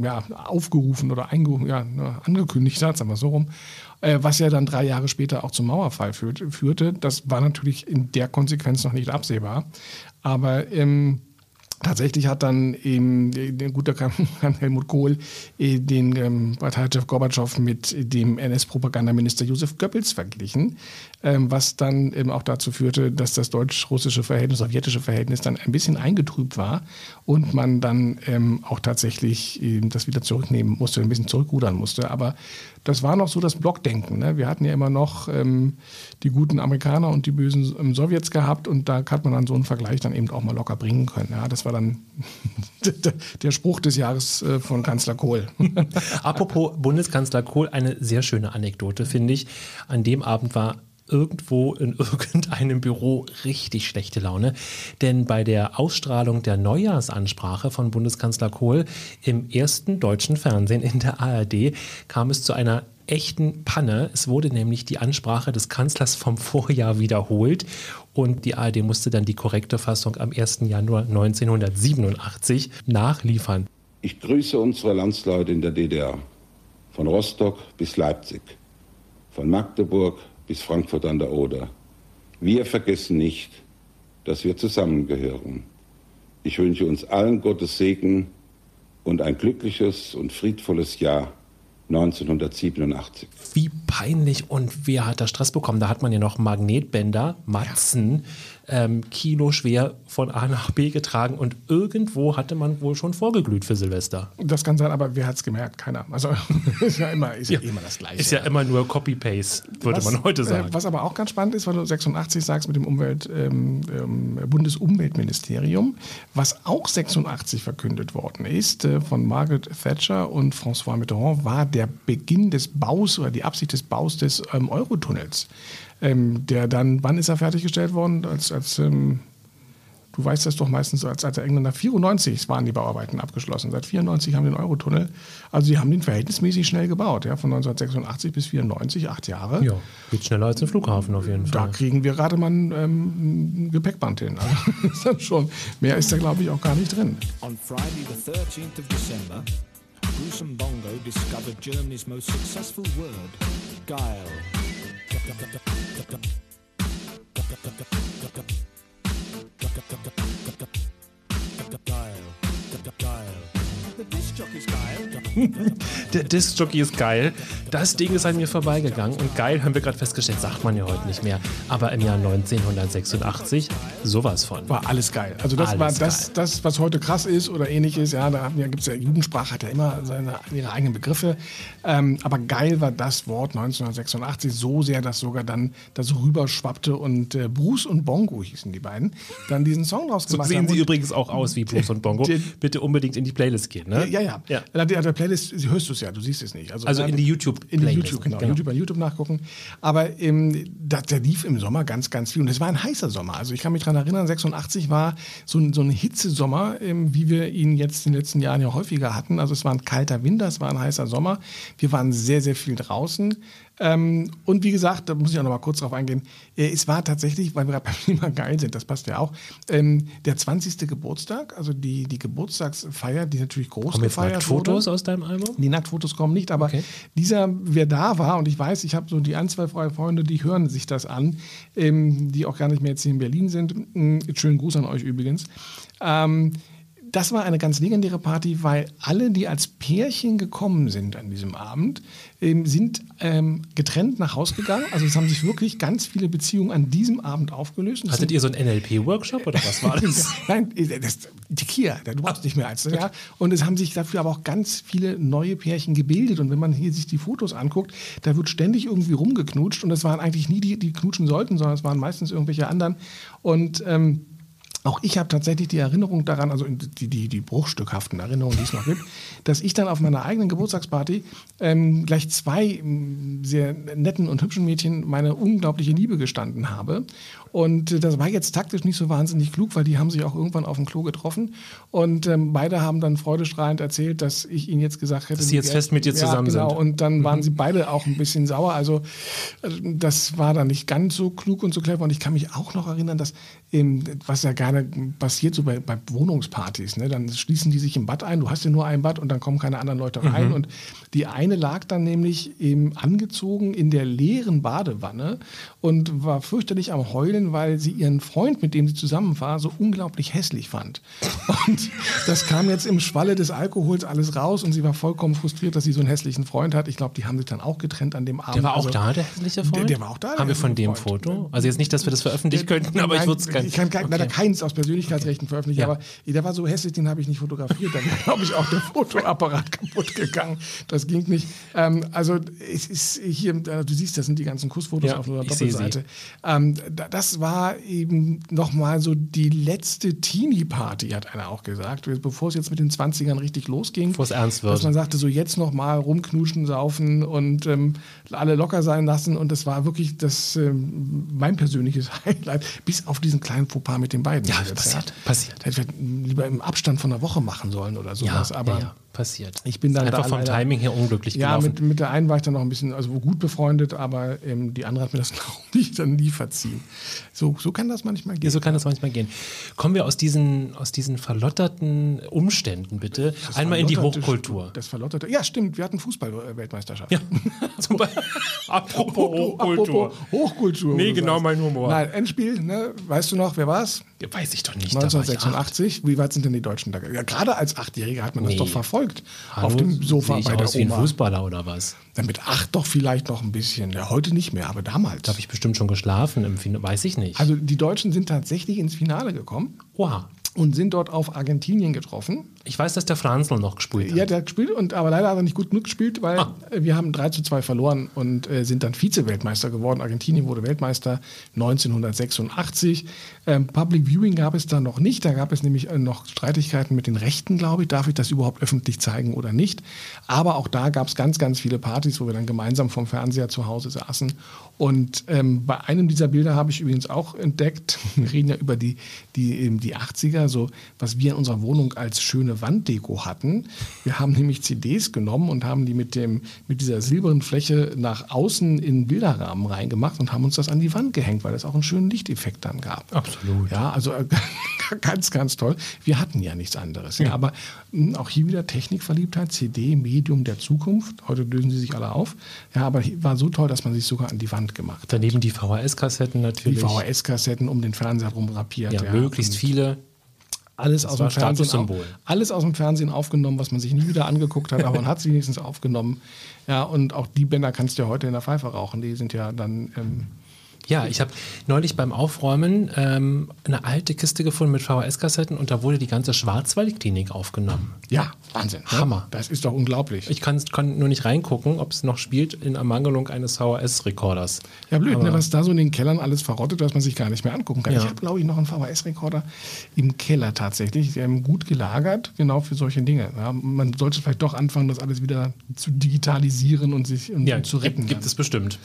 ja, aufgerufen oder ja, ne, angekündigt hat, sagen wir so rum äh, was ja dann drei Jahre später auch zum Mauerfall führte. Das war natürlich in der Konsequenz noch nicht absehbar. Aber ähm, Tatsächlich hat dann eben der gute Helmut Kohl äh, den ähm, Parteichef Gorbatschow mit dem NS-Propagandaminister Josef Goebbels verglichen, ähm, was dann eben auch dazu führte, dass das deutsch-russische Verhältnis, sowjetische Verhältnis dann ein bisschen eingetrübt war und man dann ähm, auch tatsächlich das wieder zurücknehmen musste, ein bisschen zurückrudern musste. Aber das war noch so das Blockdenken. Ne? Wir hatten ja immer noch die guten Amerikaner und die bösen Sowjets gehabt und da hat man dann so einen Vergleich dann eben auch mal locker bringen können. Ja, das war dann der Spruch des Jahres äh, von Kanzler Kohl. Apropos Bundeskanzler Kohl, eine sehr schöne Anekdote, finde ich. An dem Abend war irgendwo in irgendeinem Büro richtig schlechte Laune. Denn bei der Ausstrahlung der Neujahrsansprache von Bundeskanzler Kohl im ersten deutschen Fernsehen in der ARD kam es zu einer echten Panne. Es wurde nämlich die Ansprache des Kanzlers vom Vorjahr wiederholt und die ARD musste dann die korrekte Fassung am 1. Januar 1987 nachliefern. Ich grüße unsere Landsleute in der DDR, von Rostock bis Leipzig, von Magdeburg bis Frankfurt an der Oder. Wir vergessen nicht, dass wir zusammengehören. Ich wünsche uns allen Gottes Segen und ein glückliches und friedvolles Jahr 1987. Wie peinlich und wer hat da Stress bekommen? Da hat man ja noch Magnetbänder, Matzen, ja ähm, Kilo schwer von A nach B getragen und irgendwo hatte man wohl schon vorgeglüht für Silvester. Das kann sein, aber wer hat es gemerkt? Keiner. Also ist ja immer, ist ja, ja immer das Gleiche. Ist ja, ja. immer nur Copy-Paste, würde was, man heute äh, sagen. Äh, was aber auch ganz spannend ist, weil du 86 sagst mit dem Umwelt, ähm, ähm, Bundesumweltministerium, was auch 86 verkündet worden ist äh, von Margaret Thatcher und François Mitterrand, war der Beginn des Baus oder die Absicht des Baus des ähm, Eurotunnels. Ähm, der dann, wann ist er fertiggestellt worden? Als, als ähm, du weißt das doch meistens, als, als der Engländer 94 waren die Bauarbeiten abgeschlossen. Seit 94 haben wir den Eurotunnel. Also sie haben den verhältnismäßig schnell gebaut, ja, von 1986 bis 94, acht Jahre. Ja, geht schneller als ein Flughafen auf jeden Fall. Da kriegen wir gerade mal ein, ähm, Gepäckband hin. Also ist schon, mehr ist da glaube ich auch gar nicht drin. On Friday the 13th of December, Bruce Bongo discovered Germany's most successful word, guile. Der Disc-Jockey ist geil. Das Ding ist an mir vorbeigegangen. Und geil, haben wir gerade festgestellt, sagt man ja heute nicht mehr. Aber im Jahr 1986 sowas von. War alles geil. Also das Alles war das, das, was heute krass ist oder ähnlich ist. Ja, da gibt es ja, Jugendsprache hat ja immer seine, ihre eigenen Begriffe. Ähm, aber geil war das Wort 1986 so sehr, dass sogar dann das rüberschwappte und äh, Bruce und Bongo hießen die beiden, dann diesen Song draus So gemacht sehen haben. sie übrigens auch aus wie Bruce und Bongo. Bitte unbedingt in die Playlist gehen. Ne? Ja, ja. Ja. ja. Der, Playlist hörst du es ja, du siehst es nicht. Also ja, in die YouTube In die YouTube, genau. genau. YouTube, bei YouTube nachgucken. Aber ähm, das, der lief im Sommer ganz, ganz viel. Und es war ein heißer Sommer. Also ich kann mich daran erinnern, 86 war so ein, so ein Hitzesommer, ähm, wie wir ihn jetzt in den letzten Jahren ja häufiger hatten. Also es war ein kalter Winter, es war ein heißer Sommer. Wir waren sehr, sehr viel draußen. Ähm, und wie gesagt, da muss ich auch noch mal kurz drauf eingehen, äh, es war tatsächlich, weil wir gerade beim Thema geil sind, das passt ja auch, ähm, der 20. Geburtstag, also die, die Geburtstagsfeier, die natürlich groß Kommen jetzt gefeiert Fotos wurde. aus deinem Album? Die Nacktfotos kommen nicht, aber Okay. dieser, wer da war, und ich weiß, ich habe so die ein, zwei freie Freunde, die hören sich das an, ähm, die auch gar nicht mehr jetzt hier in Berlin sind. Ähm, schönen Gruß an euch übrigens. Ähm, das war eine ganz legendäre Party, weil alle, die als Pärchen gekommen sind an diesem Abend, ähm, sind ähm, getrennt nach Haus gegangen. Also es haben sich wirklich ganz viele Beziehungen an diesem Abend aufgelöst. Hattet ihr so einen NLP-Workshop oder was war das? Nein, das, die Kia, du brauchst nicht mehr als das Jahr. Und es haben sich dafür aber auch ganz viele neue Pärchen gebildet. Und wenn man hier sich die Fotos anguckt, da wird ständig irgendwie rumgeknutscht. Und es waren eigentlich nie die, die knutschen sollten, sondern es waren meistens irgendwelche anderen. Und ähm, auch ich habe tatsächlich die Erinnerung daran, also die, die, die bruchstückhaften Erinnerungen, die es noch gibt, dass ich dann auf meiner eigenen Geburtstagsparty ähm, gleich zwei ähm, sehr netten und hübschen Mädchen meine unglaubliche Liebe gestanden habe. Und das war jetzt taktisch nicht so wahnsinnig klug, weil die haben sich auch irgendwann auf dem Klo getroffen. Und ähm, beide haben dann freudestrahlend erzählt, dass ich ihnen jetzt gesagt hätte, Dass sie jetzt fest mit dir ja, zusammen genau. sind. Und dann waren sie beide auch ein bisschen sauer. Also äh, das war dann nicht ganz so klug und so clever. Und ich kann mich auch noch erinnern, dass ähm, was ja gerne passiert so bei, bei Wohnungspartys, ne? dann schließen die sich im Bad ein. Du hast ja nur ein Bad und dann kommen keine anderen Leute rein. Und die eine lag dann nämlich eben angezogen in der leeren Badewanne und war fürchterlich am Heulen, weil sie ihren Freund, mit dem sie zusammen war, so unglaublich hässlich fand. Und das kam jetzt im Schwalle des Alkohols alles raus und sie war vollkommen frustriert, dass sie so einen hässlichen Freund hat. Ich glaube, die haben sich dann auch getrennt an dem Abend. Der war auch Also- da, der hässliche Freund? Der, der war auch da. Haben wir von dem Freund. Foto? Also jetzt nicht, dass wir das veröffentlichen könnten, aber ich Nein, würde es gerne. Ich kann kein, leider keins aus Persönlichkeitsrechten veröffentlichen, Ja. aber der war so hässlich, den habe ich nicht fotografiert. Da wäre, glaube ich, auch der Fotoapparat kaputt gegangen. Das ging nicht. Ähm, also es ist hier, äh, du siehst, das sind die ganzen Kussfotos Ja, auf unserer. Doppelseite. Ähm, da- das war eben nochmal so die letzte Teenie-Party, hat einer auch gesagt, bevor es jetzt mit den 20ern richtig losging. Bevor es ernst wird. Dass man sagte, so jetzt nochmal rumknuschen, saufen und ähm, alle locker sein lassen. Und das war wirklich das, ähm, mein persönliches Highlight, bis auf diesen kleinen Fauxpas mit den beiden. Ja, passiert, passiert. Hätte ich lieber im Abstand von einer Woche machen sollen oder sowas. ja, aber ja, ja, passiert. ich bin dann einfach da vom Timing her unglücklich ja, gelaufen. mit, mit der einen war ich dann noch ein bisschen, also gut befreundet, aber ähm, die andere hat mir das auch nicht dann nie verziehen. So, so kann das manchmal gehen. Ja, so kann das manchmal gehen. Kommen wir aus diesen, aus diesen verlotterten Umständen bitte Das einmal in die Hochkultur. Das verlotterte. Ja, stimmt, wir hatten Fußball-Weltmeisterschaft. Ja, zum Beispiel. Apropos Hochkultur. Apropos Hochkultur. Nee, genau mein Humor. Nein, Endspiel, ne? weißt du noch, wer war's? Weiß ich doch nicht. da war ich acht. 1986. Wie weit sind denn die Deutschen da? Ja, gerade als Achtjähriger hat man Nee. das doch verfolgt. Hallo, auf dem Sofa ich bei der aus wie ein Oma. Fußballer oder was? Dann mit acht doch vielleicht noch ein bisschen. Ja, heute nicht mehr, aber damals. Da habe ich bestimmt schon geschlafen im Finale. Weiß ich nicht. also die Deutschen sind tatsächlich ins Finale gekommen Oha. und sind dort auf Argentinien getroffen. Ich weiß, dass der Franzl noch gespielt hat. Ja, der hat gespielt, und, aber leider hat er nicht gut genug gespielt, weil Ah. wir haben 3 zu 2 verloren und äh, sind dann Vize-Weltmeister geworden. Argentinien wurde Weltmeister 1986. Ähm, Public Viewing gab es da noch nicht. Da gab es nämlich äh, noch Streitigkeiten mit den Rechten, glaube ich. Darf ich das überhaupt öffentlich zeigen oder nicht? Aber auch da gab es ganz, ganz viele Partys, wo wir dann gemeinsam vom Fernseher zu Hause saßen. Und ähm, bei einem dieser Bilder habe ich übrigens auch entdeckt, wir reden ja über die, die, eben die 80er, so was wir in unserer Wohnung als schöne Wanddeko hatten. Wir haben nämlich CDs genommen und haben die mit, dem, mit dieser silbernen Fläche nach außen in Bilderrahmen reingemacht und haben uns das an die Wand gehängt, weil es auch einen schönen Lichteffekt dann gab. Absolut. Ja, also äh, ganz, ganz toll. Wir hatten ja nichts anderes. Ja. aber mh, auch hier wieder Technikverliebtheit, CD, Medium der Zukunft. Heute lösen sie sich alle auf. Ja, aber war so toll, dass man sich sogar an die Wand gemacht hat. Daneben die VHS-Kassetten Die natürlich. VHS-Kassetten um den Fernseher rum rapiert. ja, möglichst und viele. Alles Das aus dem Fernsehen, Statussymbol. au- alles aus dem Fernsehen aufgenommen, was man sich nie wieder angeguckt hat, aber man hat es wenigstens aufgenommen. Ja, und auch die Bänder kannst du ja heute in der Pfeife rauchen. Die sind ja dann ähm, Ja, ich habe neulich beim Aufräumen ähm, eine alte Kiste gefunden mit VHS-Kassetten und da wurde die ganze Schwarzwaldklinik aufgenommen. ja Wahnsinn. Ne? Hammer. Das ist doch unglaublich. Ich kann, kann nur nicht reingucken, ob es noch spielt in Ermangelung eines VHS-Rekorders. Ja, blöd, ne, was da so in den Kellern alles verrottet, was man sich gar nicht mehr angucken kann. Ja. Ich habe, glaube ich, noch einen VHS-Rekorder im Keller tatsächlich, ähm, gut gelagert, genau für solche Dinge. Ja, man sollte vielleicht doch anfangen, das alles wieder zu digitalisieren und sich und, Ja, und zu retten. Gibt, gibt es bestimmt.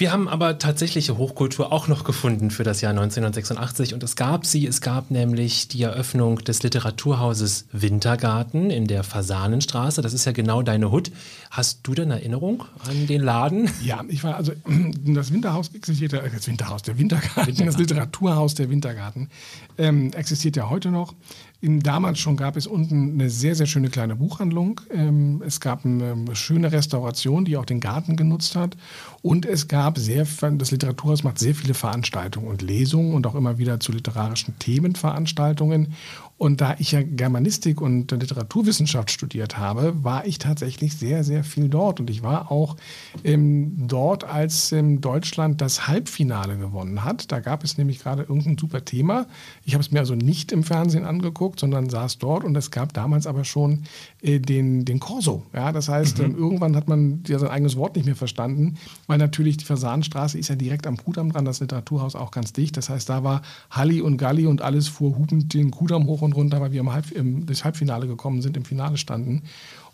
Wir haben aber tatsächliche Hochkultur auch noch gefunden für das Jahr 1986 und es gab sie. Es gab nämlich die Eröffnung des Literaturhauses Wintergarten in der Fasanenstraße. Das ist ja genau deine Hut. Hast du denn Erinnerung an den Laden? Ja, ich war also das Winterhaus existiert ja, das Winterhaus, der Wintergarten, das Literaturhaus der Wintergarten ähm, existiert ja heute noch. In, damals schon gab es unten eine sehr, sehr schöne kleine Buchhandlung. Ähm, es gab eine, eine schöne Restauration, die auch den Garten genutzt hat. Und es gab sehr, das Literaturhaus macht sehr viele Veranstaltungen und Lesungen und auch immer wieder zu literarischen Themenveranstaltungen. Und da ich ja Germanistik und Literaturwissenschaft studiert habe, war ich tatsächlich sehr, sehr viel dort. Und ich war auch ähm, dort, als ähm, Deutschland das Halbfinale gewonnen hat. Da gab es nämlich gerade irgendein super Thema. Ich habe es mir also nicht im Fernsehen angeguckt, sondern saß dort. Und es gab damals aber schon äh, den, den Corso. Ja, das heißt, ähm, irgendwann hat man ja sein eigenes Wort nicht mehr verstanden, weil natürlich die Fasanenstraße ist ja direkt am Kudamm dran, das Literaturhaus auch ganz dicht. Das heißt, da war Halli und Galli und alles fuhr hupend den Kudamm hoch und runter, weil wir im, Halb, im das Halbfinale gekommen sind, im Finale standen.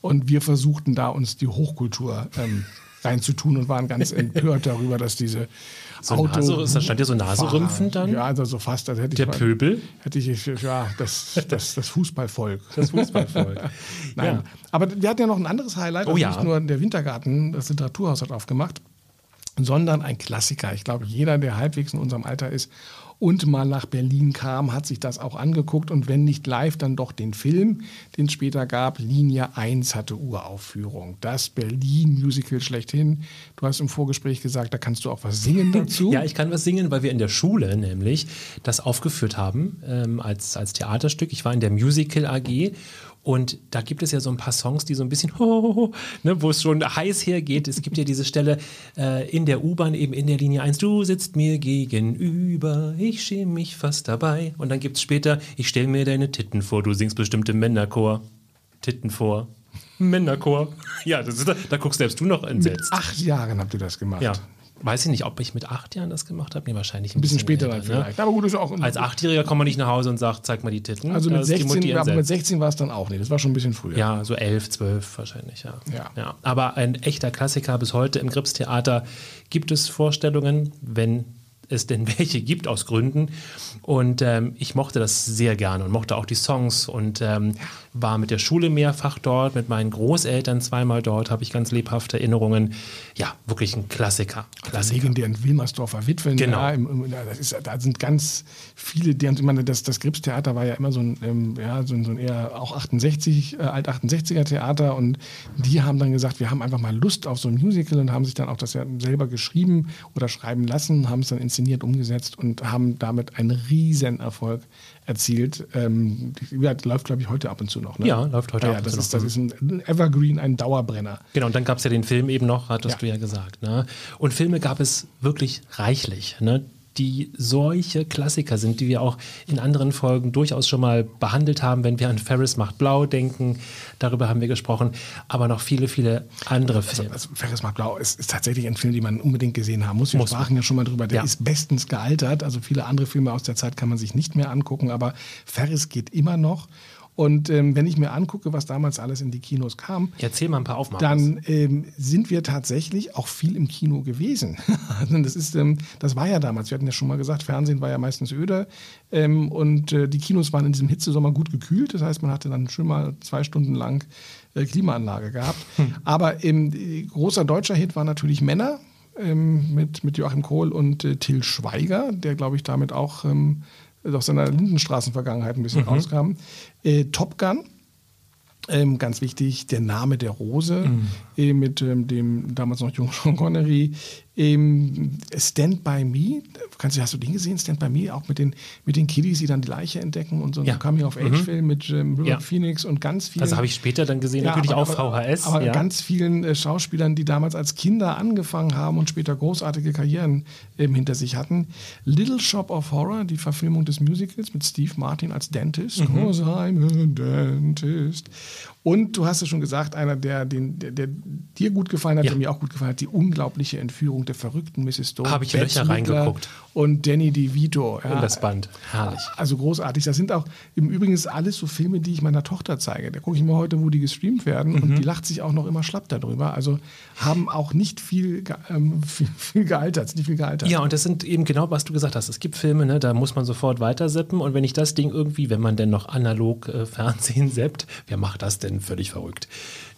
Und wir versuchten da uns die Hochkultur ähm, reinzutun und waren ganz empört darüber, dass diese So Nase- da stand ja so Naserümpfen dann? Ja, also so fast, als hätte ich Der mal- Pöbel? Hätte ich, ja, das, das, das Fußballvolk. Das Fußballvolk. Nein. Ja. Aber wir hatten ja noch ein anderes Highlight. Oh Also ja. Nicht nur der Wintergarten, das Literaturhaus hat aufgemacht, sondern ein Klassiker. Ich glaube, jeder, der halbwegs in unserem Alter ist und mal nach Berlin kam, hat sich das auch angeguckt. Und wenn nicht live, dann doch den Film, den es später gab. Linie 1 hatte Uraufführung. Das Berlin-Musical schlechthin. Du hast im Vorgespräch gesagt, da kannst du auch was singen dazu. Ja, ich kann was singen, weil wir in der Schule nämlich das aufgeführt haben ähm, als, als Theaterstück. Ich war in der Musical AG und da gibt es ja so ein paar Songs, die so ein bisschen, ne, wo es schon heiß hergeht. Es gibt ja diese Stelle äh, in der U-Bahn, eben in der Linie 1, du sitzt mir gegenüber, ich schäme mich fast dabei. Und dann gibt es später, ich stell mir deine Titten vor, du singst bestimmt im Männerchor. Titten vor. Männerchor. Ja, das ist, da guckst selbst du noch Mit entsetzt. acht Jahren habt ihr das gemacht. Ja. Weiß ich nicht, ob ich mit acht Jahren das gemacht habe. Nee, wahrscheinlich ein, Ein bisschen später älter, vielleicht. Aber gut, ist auch. Ne? Als Achtjähriger kommt man nicht nach Hause und sagt, zeig mal die Titten. also mit ist die 16, Mutti aber mit entsetzt. 16 war es dann auch nicht. Das war schon ein bisschen früher. Ja, so elf, zwölf wahrscheinlich, ja. Ja. Aber ein echter Klassiker bis heute im Gripstheater gibt es Vorstellungen, wenn es denn welche gibt aus Gründen. Und ähm, ich mochte das sehr gerne und mochte auch die Songs und ähm, war mit der Schule mehrfach dort, mit meinen Großeltern zweimal dort, habe ich ganz lebhafte Erinnerungen. Ja, wirklich ein Klassiker. Klassiker. legendären Wilmersdorfer Witwen. Genau. Ja, im, im, das ist, da sind ganz viele, die, ich meine, das, das Gripstheater war ja immer so ein, ähm, ja, so ein, so ein eher auch 68, äh, alt 68er Theater und die haben dann gesagt, wir haben einfach mal Lust auf so ein Musical und haben sich dann auch das ja selber geschrieben oder schreiben lassen, haben es dann inszeniert, umgesetzt und haben damit einen riesen Erfolg erzielt. Ähm, ja, läuft, glaube ich, heute ab und zu noch. Ne? Ja, läuft heute ja, ab und das zu ist, noch. Das ist ein Evergreen, ein Dauerbrenner. Genau, und dann gab es ja den Film eben noch, hattest Ja. du ja gesagt. Ne? Und Filme gab es wirklich reichlich, ne? Die solche Klassiker sind, die wir auch in anderen Folgen durchaus schon mal behandelt haben, wenn wir an Ferris macht blau denken, darüber haben wir gesprochen, aber noch viele, viele andere Filme. Also Ferris macht blau ist, ist tatsächlich ein Film, den man unbedingt gesehen haben muss. Wir Muss man. sprachen ja schon mal drüber. Der Ja. ist bestens gealtert. Also viele andere Filme aus der Zeit kann man sich nicht mehr angucken, aber Ferris geht immer noch. Und ähm, wenn ich mir angucke, was damals alles in die Kinos kam, Erzähl mal ein paar Aufnahmen. dann ähm, sind wir tatsächlich auch viel im Kino gewesen. Das, ist, ähm, das war ja damals, wir hatten ja schon mal gesagt, Fernsehen war ja meistens öde ähm, und äh, die Kinos waren in diesem Hitzesommer gut gekühlt. Das heißt, man hatte dann schon mal zwei Stunden lang äh, Klimaanlage gehabt. Aber ähm, äh, großer deutscher Hit war natürlich Männer ähm, mit, mit Joachim Kohl und äh, Till Schweiger, der, glaube ich, damit auch aus seiner Lindenstraßen-Vergangenheit ein bisschen rauskam. Äh, Top Gun. Ähm, ganz wichtig, der Name der Rose äh, mit ähm, dem damals noch jungen Sean Connery. Ähm, Stand By Me, kannst du, hast du den gesehen, Stand By Me, auch mit den, mit den Kiddies, die dann die Leiche entdecken und so ein Ja. Coming-of-Age-Film mit ähm, River Ja. Phoenix und ganz vielen... Das habe ich später dann gesehen, natürlich aber, auf VHS. Aber ja. ganz vielen äh, Schauspielern, die damals als Kinder angefangen haben und später großartige Karrieren ähm, hinter sich hatten. Little Shop of Horror, die Verfilmung des Musicals mit Steve Martin als Dentist. Mhm. Cause I'm a dentist. Und du hast es schon gesagt, einer, der, den, der, der dir gut gefallen hat, Ja. der mir auch gut gefallen hat, die unglaubliche Entführung der verrückten Mrs. Stone. Habe ich Löcher reingeguckt. Und Danny DeVito. in das Band. Herrlich. Also großartig. Das sind auch im Übrigen alles so Filme, die ich meiner Tochter zeige. Da gucke ich mir heute, wo die gestreamt werden Mhm. und die lacht sich auch noch immer schlapp darüber. Also haben auch nicht viel, ähm, viel, viel gealtert, nicht viel gealtert. Ja, und das sind eben genau, was du gesagt hast. Es gibt Filme, ne, da muss man sofort weitersippen. Und wenn ich das Ding irgendwie, wenn man denn noch analog äh, Fernsehen seppt, wer macht das denn? Völlig verrückt.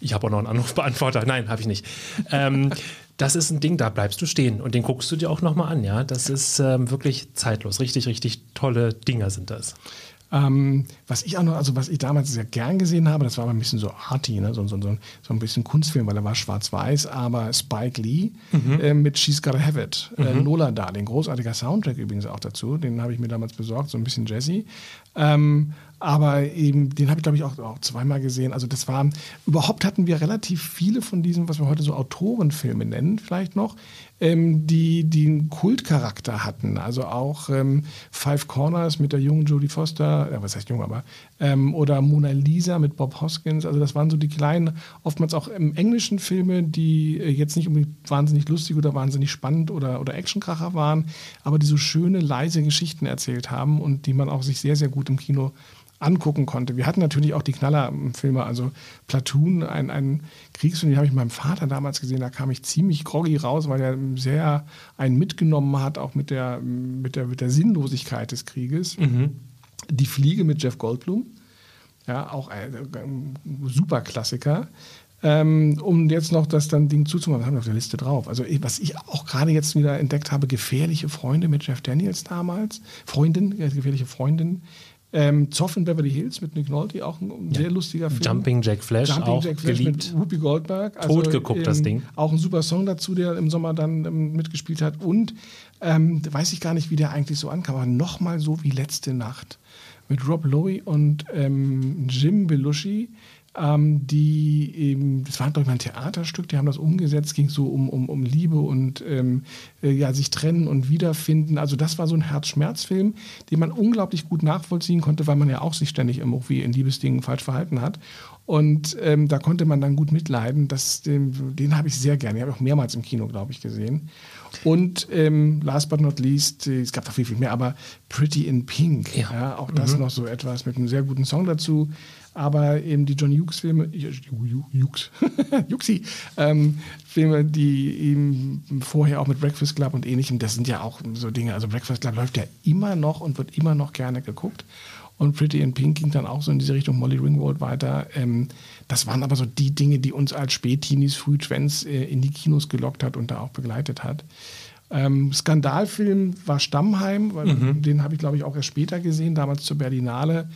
Ich habe auch noch einen Anrufbeantworter. Nein, habe ich nicht. Ähm, das ist ein Ding, da bleibst du stehen. Und den guckst du dir auch nochmal an, ja. Das ist ähm, wirklich zeitlos. Richtig, richtig tolle Dinger sind das. Ähm, was ich auch noch, also was ich damals sehr gern gesehen habe, das war aber ein bisschen so arty, ne? so, so, so, so ein bisschen Kunstfilm, weil er war schwarz-weiß, aber Spike Lee äh, mit She's Gotta Have It, äh, Lola Darling, großartiger Soundtrack übrigens auch dazu, den habe ich mir damals besorgt, so ein bisschen Jazzy. Ähm, aber eben, den habe ich, glaube ich, auch, auch zweimal gesehen. Also das war, überhaupt hatten wir relativ viele von diesen, was wir heute so Autorenfilme nennen, vielleicht noch, ähm, die, die einen Kultcharakter hatten. Also auch ähm, Five Corners mit der jungen Jodie Foster, äh, was heißt jung, aber, ähm, oder Mona Lisa mit Bob Hoskins. Also das waren so die kleinen, oftmals auch im englischen Filme, die äh, jetzt nicht unbedingt wahnsinnig lustig oder wahnsinnig spannend oder, oder Actionkracher waren, aber die so schöne, leise Geschichten erzählt haben und die man auch sich sehr, sehr gut im Kino angucken konnte. Wir hatten natürlich auch die Knallerfilme, also Platoon, ein, ein Kriegsfilm, den habe ich mit meinem Vater damals gesehen, da kam ich ziemlich groggy raus, weil er sehr einen mitgenommen hat, auch mit der, mit der, mit der Sinnlosigkeit des Krieges. Die Fliege mit Jeff Goldblum, ja, auch ein, ein super Klassiker. Ähm, um jetzt noch das dann Ding zuzumachen, haben wir auf der Liste drauf. Also was ich auch gerade jetzt wieder entdeckt habe, gefährliche Freunde mit Jeff Daniels damals, Freundin, ja, gefährliche Freundin. Ähm, Zoff in Beverly Hills mit Nick Nolte, auch ein sehr lustiger Film. Jumping Jack Flash, Jumping auch Jack Flash geliebt. mit Whoopi Goldberg. Also, Tot geguckt, das Ding. Auch ein super Song dazu, der im Sommer dann ähm, mitgespielt hat. Und ähm, weiß ich gar nicht, wie der eigentlich so ankam, aber nochmal so wie letzte Nacht mit Rob Lowe und ähm, Jim Belushi. Ähm, die eben, das war ich mal ein Theaterstück, die haben das umgesetzt, ging so um, um, um Liebe und ähm, äh, ja, sich trennen und wiederfinden. Also das war so ein Herz-Schmerz-Film, den man unglaublich gut nachvollziehen konnte, weil man ja auch sich ständig irgendwie in Liebesdingen falsch verhalten hat. Und ähm, da konnte man dann gut mitleiden. Das, den den habe ich sehr gerne. Den habe ich auch mehrmals im Kino, glaube ich, gesehen. Und ähm, last but not least, äh, es gab noch viel, viel mehr, aber Pretty in Pink. Ja. Ja. auch das noch so etwas mit einem sehr guten Song dazu. Aber eben die John Hughes-Filme, Hughes, Juxi, ähm, Filme, die eben vorher auch mit Breakfast Club und ähnlichem, das sind ja auch so Dinge. Also Breakfast Club läuft ja immer noch und wird immer noch gerne geguckt. Und Pretty in Pink ging dann auch so in diese Richtung Molly Ringwald weiter. Ähm, das waren aber so die Dinge, die uns als Spätteenies, Frühtwens äh, in die Kinos gelockt hat und da auch begleitet hat. Ähm, Skandalfilm war Stammheim, weil den habe ich, glaube ich, auch erst später gesehen, damals zur Berlinale.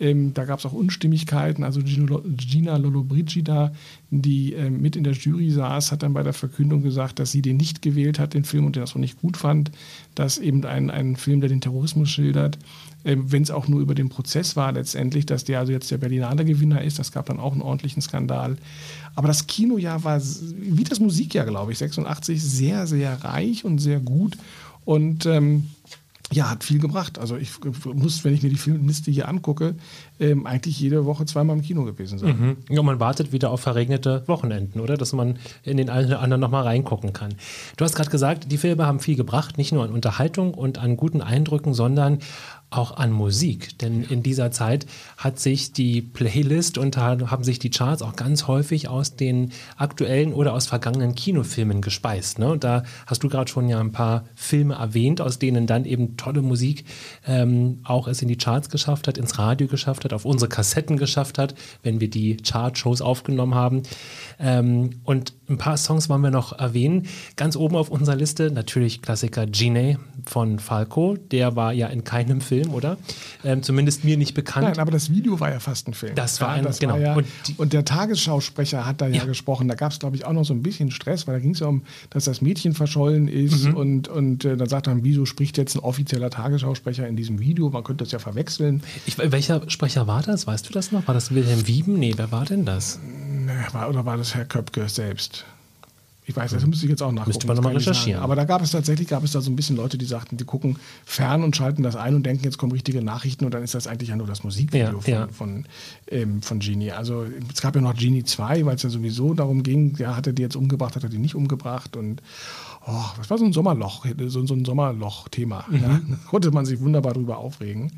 Ähm, da gab es auch Unstimmigkeiten. Also Gina Lollobrigida, die ähm, mit in der Jury saß, hat dann bei der Verkündung gesagt, dass sie den nicht gewählt hat, den Film, und den das auch nicht gut fand, dass eben ein, ein Film, der den Terrorismus schildert, ähm, wenn es auch nur über den Prozess war letztendlich, dass der also jetzt der Berlinale Gewinner ist. Das gab dann auch einen ordentlichen Skandal. Aber das Kinojahr war, wie das Musikjahr, glaube ich, 86, sehr, sehr reich und sehr gut. Und ähm, ja, hat viel gebracht. Also ich muss, wenn ich mir die Filmliste hier angucke, ähm, eigentlich jede Woche zweimal im Kino gewesen sein. Mhm. Ja, man wartet wieder auf verregnete Wochenenden, oder? Dass man in den einen oder anderen nochmal reingucken kann. Du hast gerade gesagt, die Filme haben viel gebracht, nicht nur an Unterhaltung und an guten Eindrücken, sondern auch an Musik. Denn in dieser Zeit hat sich die Playlist und ha- haben sich die Charts auch ganz häufig aus den aktuellen oder aus vergangenen Kinofilmen gespeist. Ne? Und da hast du gerade schon ja ein paar Filme erwähnt, aus denen dann eben tolle Musik ähm, auch es in die Charts geschafft hat, ins Radio geschafft hat, auf unsere Kassetten geschafft hat, wenn wir die Chart-Shows aufgenommen haben. Ähm, und ein paar Songs wollen wir noch erwähnen. Ganz oben auf unserer Liste natürlich Klassiker Gine von Falco. Der war ja in keinem Film, oder? Ähm, zumindest mir nicht bekannt. Nein, aber das Video war ja fast ein Film. Das war ja, ein, das genau. War ja, und, und, der Tagesschausprecher hat da ja, ja. gesprochen. Da gab es, glaube ich, auch noch so ein bisschen Stress, weil da ging es ja um, dass das Mädchen verschollen ist. Mhm. Und, und äh, dann sagt er, wieso spricht jetzt ein offizieller Tagesschausprecher in diesem Video? Man könnte das ja verwechseln. Ich, welcher Sprecher war das? Weißt du das noch? War das Wilhelm Wieben? Nee, wer war denn das? Oder war das Herr Köpke selbst? Ich weiß, das müsste ich jetzt auch nachgucken. Müsste man nochmal recherchieren. Aber da gab es tatsächlich, gab es da so ein bisschen Leute, die sagten, die gucken fern und schalten das ein und denken, jetzt kommen richtige Nachrichten und dann ist das eigentlich ja nur das Musikvideo ja, von, ja. von, ähm, von Genie. Also es gab ja noch Genie 2, weil es ja sowieso darum ging, ja, hat er die jetzt umgebracht, hat er die nicht umgebracht und oh, das war so ein Sommerloch, so, so ein Sommerloch-Thema. Mhm. Ja. Da konnte man sich wunderbar drüber aufregen.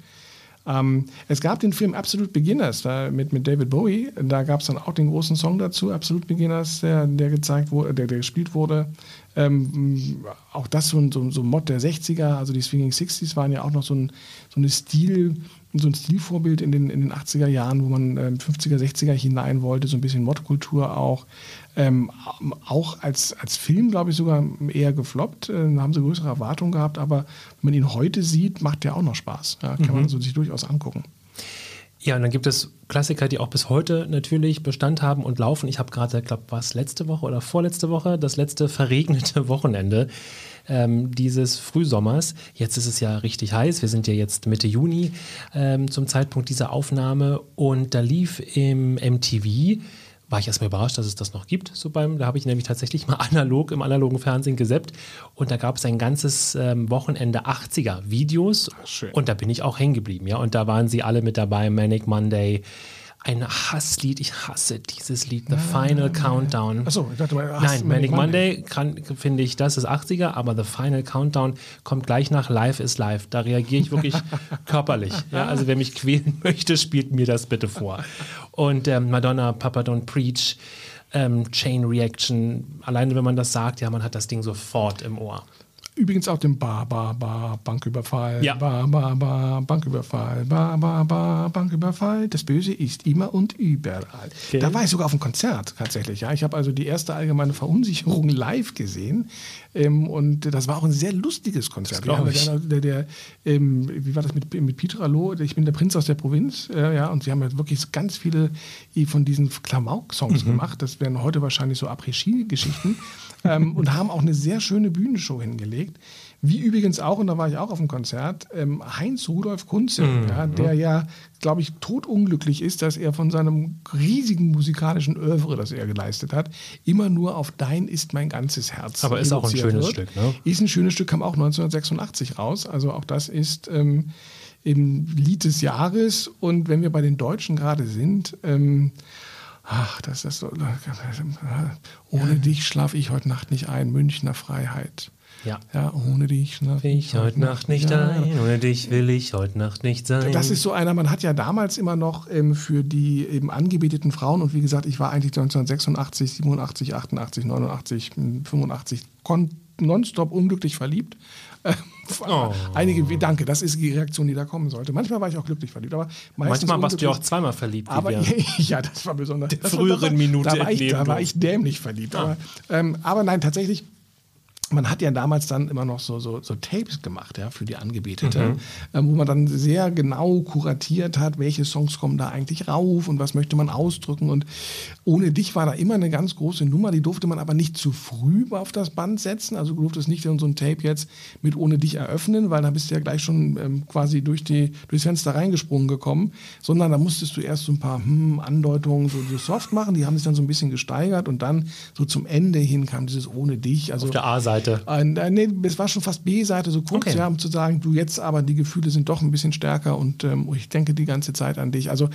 Ähm, es gab den Film Absolute Beginners da, mit, mit David Bowie. Da gab es dann auch den großen Song dazu, Absolute Beginners, der, der gezeigt wurde, der, der gespielt wurde. Ähm, auch das so ein, so, so Mod der 60er, also die Swinging 60s waren ja auch noch so ein, so eine Stil, so ein Stilvorbild in den, in den 80er Jahren, wo man ähm, 50er, 60er hinein wollte, so ein bisschen Modkultur auch. Ähm, auch als, als Film, glaube ich, sogar eher gefloppt. Äh, haben sie größere Erwartungen gehabt, aber wenn man ihn heute sieht, macht der auch noch Spaß. Ja, kann mhm. man so sich durchaus angucken. Ja, und dann gibt es Klassiker, die auch bis heute natürlich Bestand haben und laufen. Ich habe gerade, ich glaube, was letzte Woche oder vorletzte Woche, das letzte verregnete Wochenende ähm, dieses Frühsommers. Jetzt ist es ja richtig heiß. Wir sind ja jetzt Mitte Juni ähm, zum Zeitpunkt dieser Aufnahme und da lief im MTV war ich erstmal überrascht, dass es das noch gibt. So beim, da habe ich nämlich tatsächlich mal analog im analogen Fernsehen geseppt und da gab es ein ganzes ähm, Wochenende 80er Videos Ach, und da bin ich auch hängen geblieben, ja. Und da waren sie alle mit dabei, Manic Monday, ein Hasslied. Ich hasse dieses Lied, The Final Countdown. Achso, ich dachte mal, Nein, Manic Monday, Monday finde ich, das ist 80er, aber The Final Countdown kommt gleich nach Live is Live. Da reagiere ich wirklich körperlich. Ja, also wer mich quälen möchte, spielt mir das bitte vor. Und ähm, Madonna, Papa Don't Preach, ähm, Chain Reaction. Alleine wenn man das sagt, ja, man hat das Ding sofort im Ohr. Übrigens auch dem Bar, Bar, Bar, Banküberfall, Ja. Bar, Bar, Bar, Banküberfall, Bar, Bar, Bar, Banküberfall. Das Böse ist immer und überall. Okay. Da war ich sogar auf einem Konzert tatsächlich. Ja, ich habe also die erste allgemeine Verunsicherung live gesehen ähm, und das war auch ein sehr lustiges Konzert. Wir ich. ja Der, der, ähm, wie war das mit, mit Peter Allo? Ich bin der Prinz aus der Provinz, äh, ja, und sie haben ja wirklich ganz viele von diesen Klamauk-Songs gemacht. Das wären heute wahrscheinlich so Après-Ski-Geschichten ähm, und haben auch eine sehr schöne Bühnenshow hingelegt. Wie übrigens auch, und da war ich auch auf dem Konzert, ähm, Heinz Rudolf Kunze, ja, der ja, glaube ich, totunglücklich ist, dass er von seinem riesigen musikalischen Övre, das er geleistet hat, immer nur auf Dein ist mein ganzes Herz. Aber ist auch ein schönes wird. Stück, ne? Ist ein schönes Stück, kam auch 1986 raus. Also auch das ist ähm, im Lied des Jahres. Und wenn wir bei den Deutschen gerade sind, ähm, ach, das ist so. Ohne dich schlafe ich heute Nacht nicht ein. Münchner Freiheit. Ja. Ja, ohne dich schlafe ich heute Nacht nicht ja. ein, ohne dich will ich heute Nacht nicht sein. Das ist so einer, man hat ja damals immer noch ähm, für die eben angebeteten Frauen, und wie gesagt, ich war eigentlich 1986, 87, 88, 89, 85 kon- nonstop unglücklich verliebt. Ähm, Oh. Einige, danke, das ist die Reaktion, die da kommen sollte. Manchmal war ich auch glücklich verliebt, aber Manchmal warst du ja auch zweimal verliebt. Aber ja, das war besonders. Der früheren war, Minute Da war, ich, da war ich dämlich verliebt. Aber, ähm, aber nein, tatsächlich. Man hat ja damals dann immer noch so, so, so Tapes gemacht ja, für die Angebetete, ähm, wo man dann sehr genau kuratiert hat, welche Songs kommen da eigentlich rauf und was möchte man ausdrücken. Und ohne dich war da immer eine ganz große Nummer, die durfte man aber nicht zu früh auf das Band setzen. Also du durftest nicht in so ein Tape jetzt mit ohne dich eröffnen, weil da bist du ja gleich schon ähm, quasi durch die, durchs Fenster reingesprungen gekommen, sondern da musstest du erst so ein paar hm, Andeutungen so, so soft machen, die haben sich dann so ein bisschen gesteigert und dann so zum Ende hin kam dieses ohne dich. Also Auf der A-Seite. Äh, nee, es war schon fast B-Seite, so kurz, Okay. ja, um zu sagen, du jetzt aber die Gefühle sind doch ein bisschen stärker und ähm, ich denke die ganze Zeit an dich. Also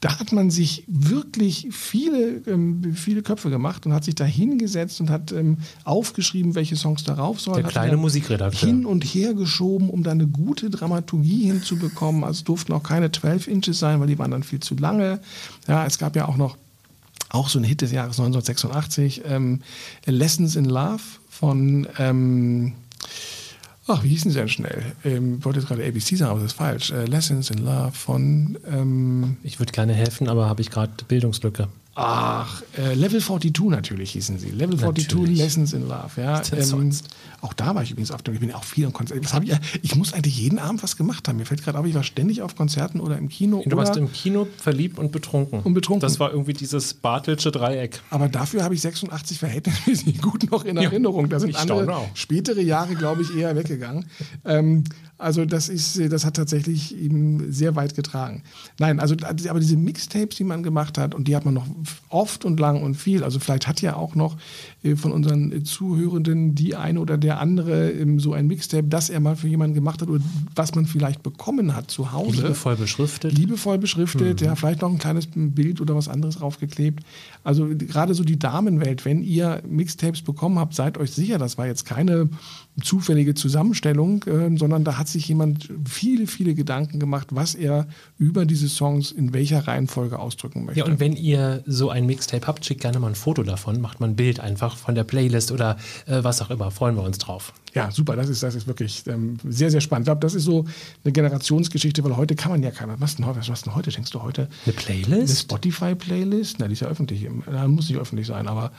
da hat man sich wirklich viele, ähm, viele Köpfe gemacht und hat sich da hingesetzt und hat ähm, aufgeschrieben, welche Songs darauf sollen. Der kleine Musikredakteur. Hin und her geschoben, um da eine gute Dramaturgie hinzubekommen. Also es durften auch keine 12 Inches sein, weil die waren dann viel zu lange. Ja, es gab ja auch noch auch so ein Hit des Jahres 1986, ähm, Lessons in Love von, ähm, ach, wie hießen sie denn schnell? Ähm, ich wollte jetzt gerade ABC sagen, aber das ist falsch. Äh, Lessons in Love von, ähm, Ich würde gerne helfen, aber habe ich gerade Bildungslücke. Ach, äh, Level 42 natürlich hießen sie. Level 42 Natürlich. Lessons in Love. Ja. Sonst? auch da war ich übrigens auf dem, ich bin auch viel am Konzert. Was hab ich, ich muss eigentlich jeden Abend was gemacht haben. Mir fällt gerade auf, ich war ständig auf Konzerten oder im Kino. Du warst im Kino verliebt und betrunken. Und betrunken. Das war irgendwie dieses Bartelsche Dreieck. aber dafür habe ich 86 verhältnismäßig gut noch in Ja, Erinnerung. Da sind ich andere auch. spätere Jahre, glaube ich, eher weggegangen. ähm, also das ist, das hat tatsächlich ihm sehr weit getragen. Nein, also aber diese Mixtapes, die man gemacht hat, und die hat man noch oft und lang und viel. Also vielleicht hat ja auch noch äh, von unseren äh, Zuhörenden die eine oder der andere ähm, so ein Mixtape, das er mal für jemanden gemacht hat oder was man vielleicht bekommen hat zu Hause. Liebevoll beschriftet. Liebevoll beschriftet, Mhm. ja, vielleicht noch ein kleines Bild oder was anderes draufgeklebt. Also gerade so die Damenwelt, wenn ihr Mixtapes bekommen habt, seid euch sicher, das war jetzt keine zufällige Zusammenstellung, äh, sondern da hat sich jemand viele, viele Gedanken gemacht, was er über diese Songs in welcher Reihenfolge ausdrücken möchte. Ja, und wenn ihr so ein Mixtape habt, schickt gerne mal ein Foto davon, macht mal ein Bild einfach von der Playlist oder äh, was auch immer. Freuen wir uns drauf. Ja, super, das ist, das ist wirklich ähm, sehr, sehr spannend. Ich glaube, das ist so eine Generationsgeschichte, weil heute kann man ja keiner. Was denn heute? Was denn heute? Denkst du heute? Eine Eine Playlist? Spotify-Playlist? Na, die ist ja öffentlich. Da muss nicht öffentlich sein, aber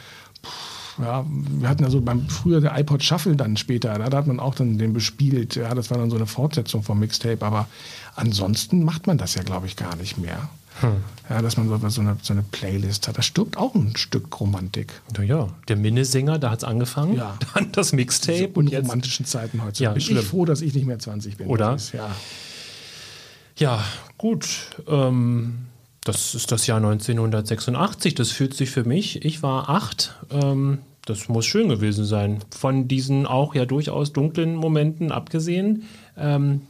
pff, ja, wir hatten ja so beim früher der iPod Shuffle dann später, da hat man auch dann den bespielt. Ja, das war dann so eine Fortsetzung vom Mixtape, aber ansonsten macht man das ja, glaube ich, gar nicht mehr. Ja, dass man so eine, so eine Playlist hat. Da stirbt auch ein Stück Romantik. Naja, der Minnesänger, da hat es angefangen. Ja. Dann das Mixtape und jetzt. romantischen Zeiten heute. Ja, bin schlimm. ich froh, dass ich nicht mehr 20 bin. Oder? Das ja. Ja, gut. Ähm, das ist das Jahr 1986. Das fühlt sich für mich. Ich war acht. Ähm, das muss schön gewesen sein. Von diesen auch ja durchaus dunklen Momenten abgesehen. Ähm,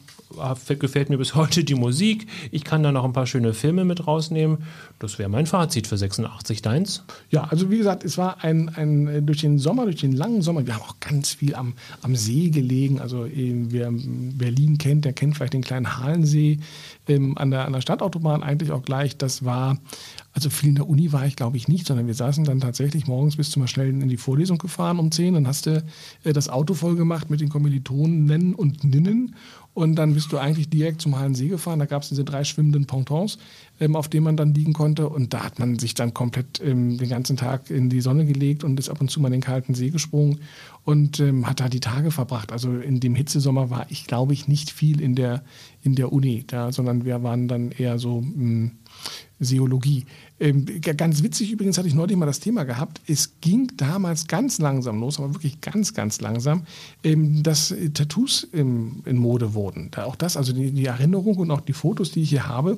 gefällt mir bis heute die Musik. Ich kann da noch ein paar schöne Filme mit rausnehmen. Das wäre mein Fazit für 86. Deins? Ja, also wie gesagt, es war ein, ein äh, durch den Sommer, durch den langen Sommer, wir haben auch ganz viel am, am See gelegen. Also äh, wer Berlin kennt, der kennt vielleicht den kleinen Halensee ähm, an, der, an der Stadtautobahn eigentlich auch gleich. Das war, also viel in der Uni war ich glaube ich nicht, sondern wir saßen dann tatsächlich morgens bis zum schnell in die Vorlesung gefahren um 10. Dann hast du äh, das Auto voll gemacht mit den Kommilitonen und Ninnen. Und dann bist du eigentlich direkt zum Halensee gefahren. Da gab es diese drei schwimmenden Pontons, ähm, auf denen man dann liegen konnte. Und da hat man sich dann komplett ähm, den ganzen Tag in die Sonne gelegt und ist ab und zu mal in den kalten See gesprungen und ähm, hat da die Tage verbracht. Also in dem Hitzesommer war ich, glaube ich, nicht viel in der, in der Uni, da, sondern wir waren dann eher so mh, Seologie. Ähm, ganz witzig übrigens hatte ich neulich mal das Thema gehabt. Es ging damals ganz langsam los, aber wirklich ganz, ganz langsam, ähm, dass äh, Tattoos ähm, in Mode wurden. Da auch das, also die, die Erinnerung und auch die Fotos, die ich hier habe,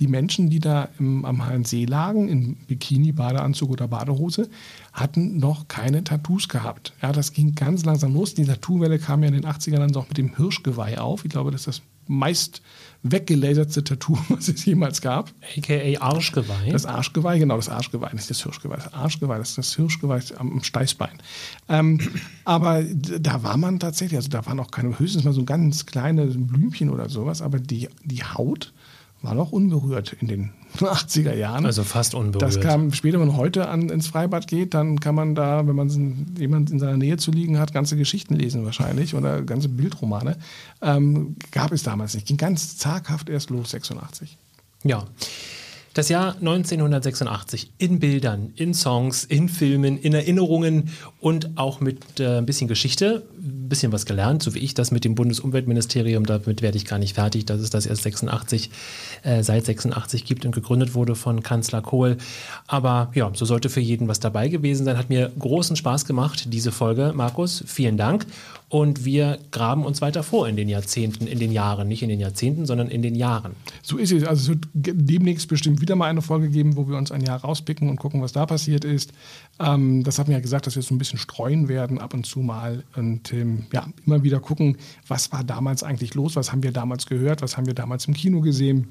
die Menschen, die da im, am Halensee lagen, in Bikini, Badeanzug oder Badehose, hatten noch keine Tattoos gehabt. Ja, das ging ganz langsam los. Die Tattoo-Welle kam ja in den 80ern dann auch mit dem Hirschgeweih auf. Ich glaube, das ist das meist weggelaserte Tattoo, was es jemals gab. AKA Arschgeweih. Das Arschgeweih, genau, das Arschgeweih, nicht das Hirschgeweih. Das Arschgeweih, das ist das Hirschgeweih am Steißbein. Ähm, aber da war man tatsächlich, also da waren auch keine, höchstens mal so ganz kleine Blümchen oder sowas, aber die, die Haut war noch unberührt in den 80er Jahren. also fast unberührt. Das kam später, wenn man heute an, ins Freibad geht, dann kann man da, wenn man jemand in seiner Nähe zu liegen hat, ganze Geschichten lesen wahrscheinlich oder ganze Bildromane. Ähm, gab es damals nicht. Ging ganz zaghaft erst los, 86. Ja. Das Jahr 1986 in Bildern, in Songs, in Filmen, in Erinnerungen und auch mit äh, ein bisschen Geschichte, ein bisschen was gelernt, so wie ich das mit dem Bundesumweltministerium, damit werde ich gar nicht fertig, dass es das erst 86, äh, seit 86 gibt und gegründet wurde von Kanzler Kohl. Aber ja, so sollte für jeden was dabei gewesen sein. Hat mir großen Spaß gemacht, diese Folge. Markus, vielen Dank. Und wir graben uns weiter vor in den Jahrzehnten, in den Jahren, nicht in den Jahrzehnten, sondern in den Jahren. So ist es. Also es wird demnächst bestimmt wieder mal eine Folge geben, wo wir uns ein Jahr rauspicken und gucken, was da passiert ist. Ähm, das haben wir ja gesagt, dass wir so ein bisschen streuen werden ab und zu mal und ähm, ja, immer wieder gucken, was war damals eigentlich los, was haben wir damals gehört, was haben wir damals im Kino gesehen.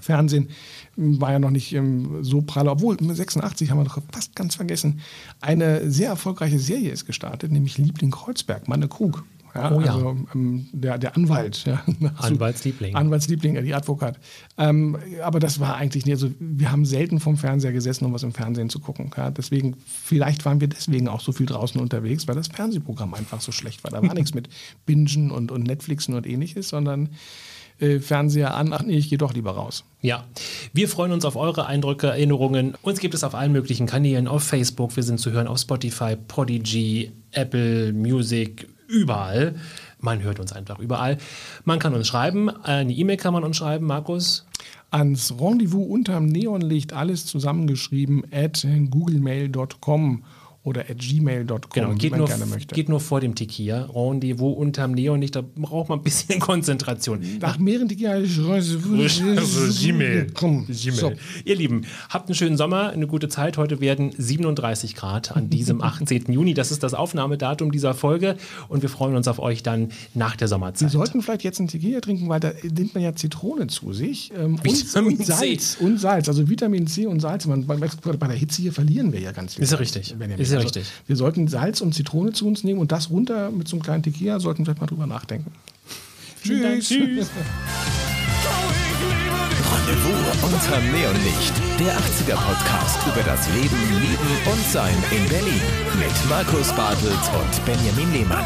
Fernsehen war ja noch nicht ähm, so prall, obwohl 86 haben wir noch fast ganz vergessen. Eine sehr erfolgreiche Serie ist gestartet, nämlich Liebling Kreuzberg, Manne Krug. Ja, Oh ja. Also, ähm, der, der Anwalt. Ja. Anwaltsliebling. Anwaltsliebling, ja, die Advokat. Ähm, aber das war eigentlich nicht, also wir haben selten vom Fernseher gesessen, um was im Fernsehen zu gucken. Ja. Deswegen, vielleicht waren wir deswegen auch so viel draußen unterwegs, weil das Fernsehprogramm einfach so schlecht war. Da war nichts mit Bingen und, und Netflixen und ähnliches, sondern äh, Fernseher an, ach nee, ich gehe doch lieber raus. Ja, wir freuen uns auf eure Eindrücke, Erinnerungen. Uns gibt es auf allen möglichen Kanälen, auf Facebook, wir sind zu hören auf Spotify, Podigy, Apple Music, überall. Man hört uns einfach überall. Man kann uns schreiben, eine E-Mail kann man uns schreiben, Markus. Ans Rendezvous unterm Neonlicht, alles zusammengeschrieben, at googlemail.com oder at gmail.com, Genau, geht man nur, gerne möchte. geht nur vor dem Tequila. Rendezvous unterm Neonlicht, da braucht man ein bisschen Konzentration. Nach mehreren Tequila, Gmail. Komm, so. Ihr Lieben, habt einen schönen Sommer, eine gute Zeit. Heute werden 37 Grad an diesem 18. Juni. Das ist das Aufnahmedatum dieser Folge und wir freuen uns auf euch dann nach der Sommerzeit. sollten vielleicht jetzt einen Tequila trinken, weil da nimmt man ja Zitrone zu sich. Ähm, Vitamin und, C. und Salz. Und Salz, also Vitamin C und Salz. Man, bei, bei der Hitze hier verlieren wir ja ganz viel. Ist ja richtig. Benjamin. Ist ja Also, richtig. Wir sollten Salz und Zitrone zu uns nehmen und das runter mit so einem kleinen Tequila, sollten wir vielleicht mal drüber nachdenken. Tschüss. Tschüss. Rendezvous unterm Neonlicht. Der 80er-Podcast über das Leben, Lieben und Sein in Berlin. Mit Markus Bartels und Benjamin Lehmann.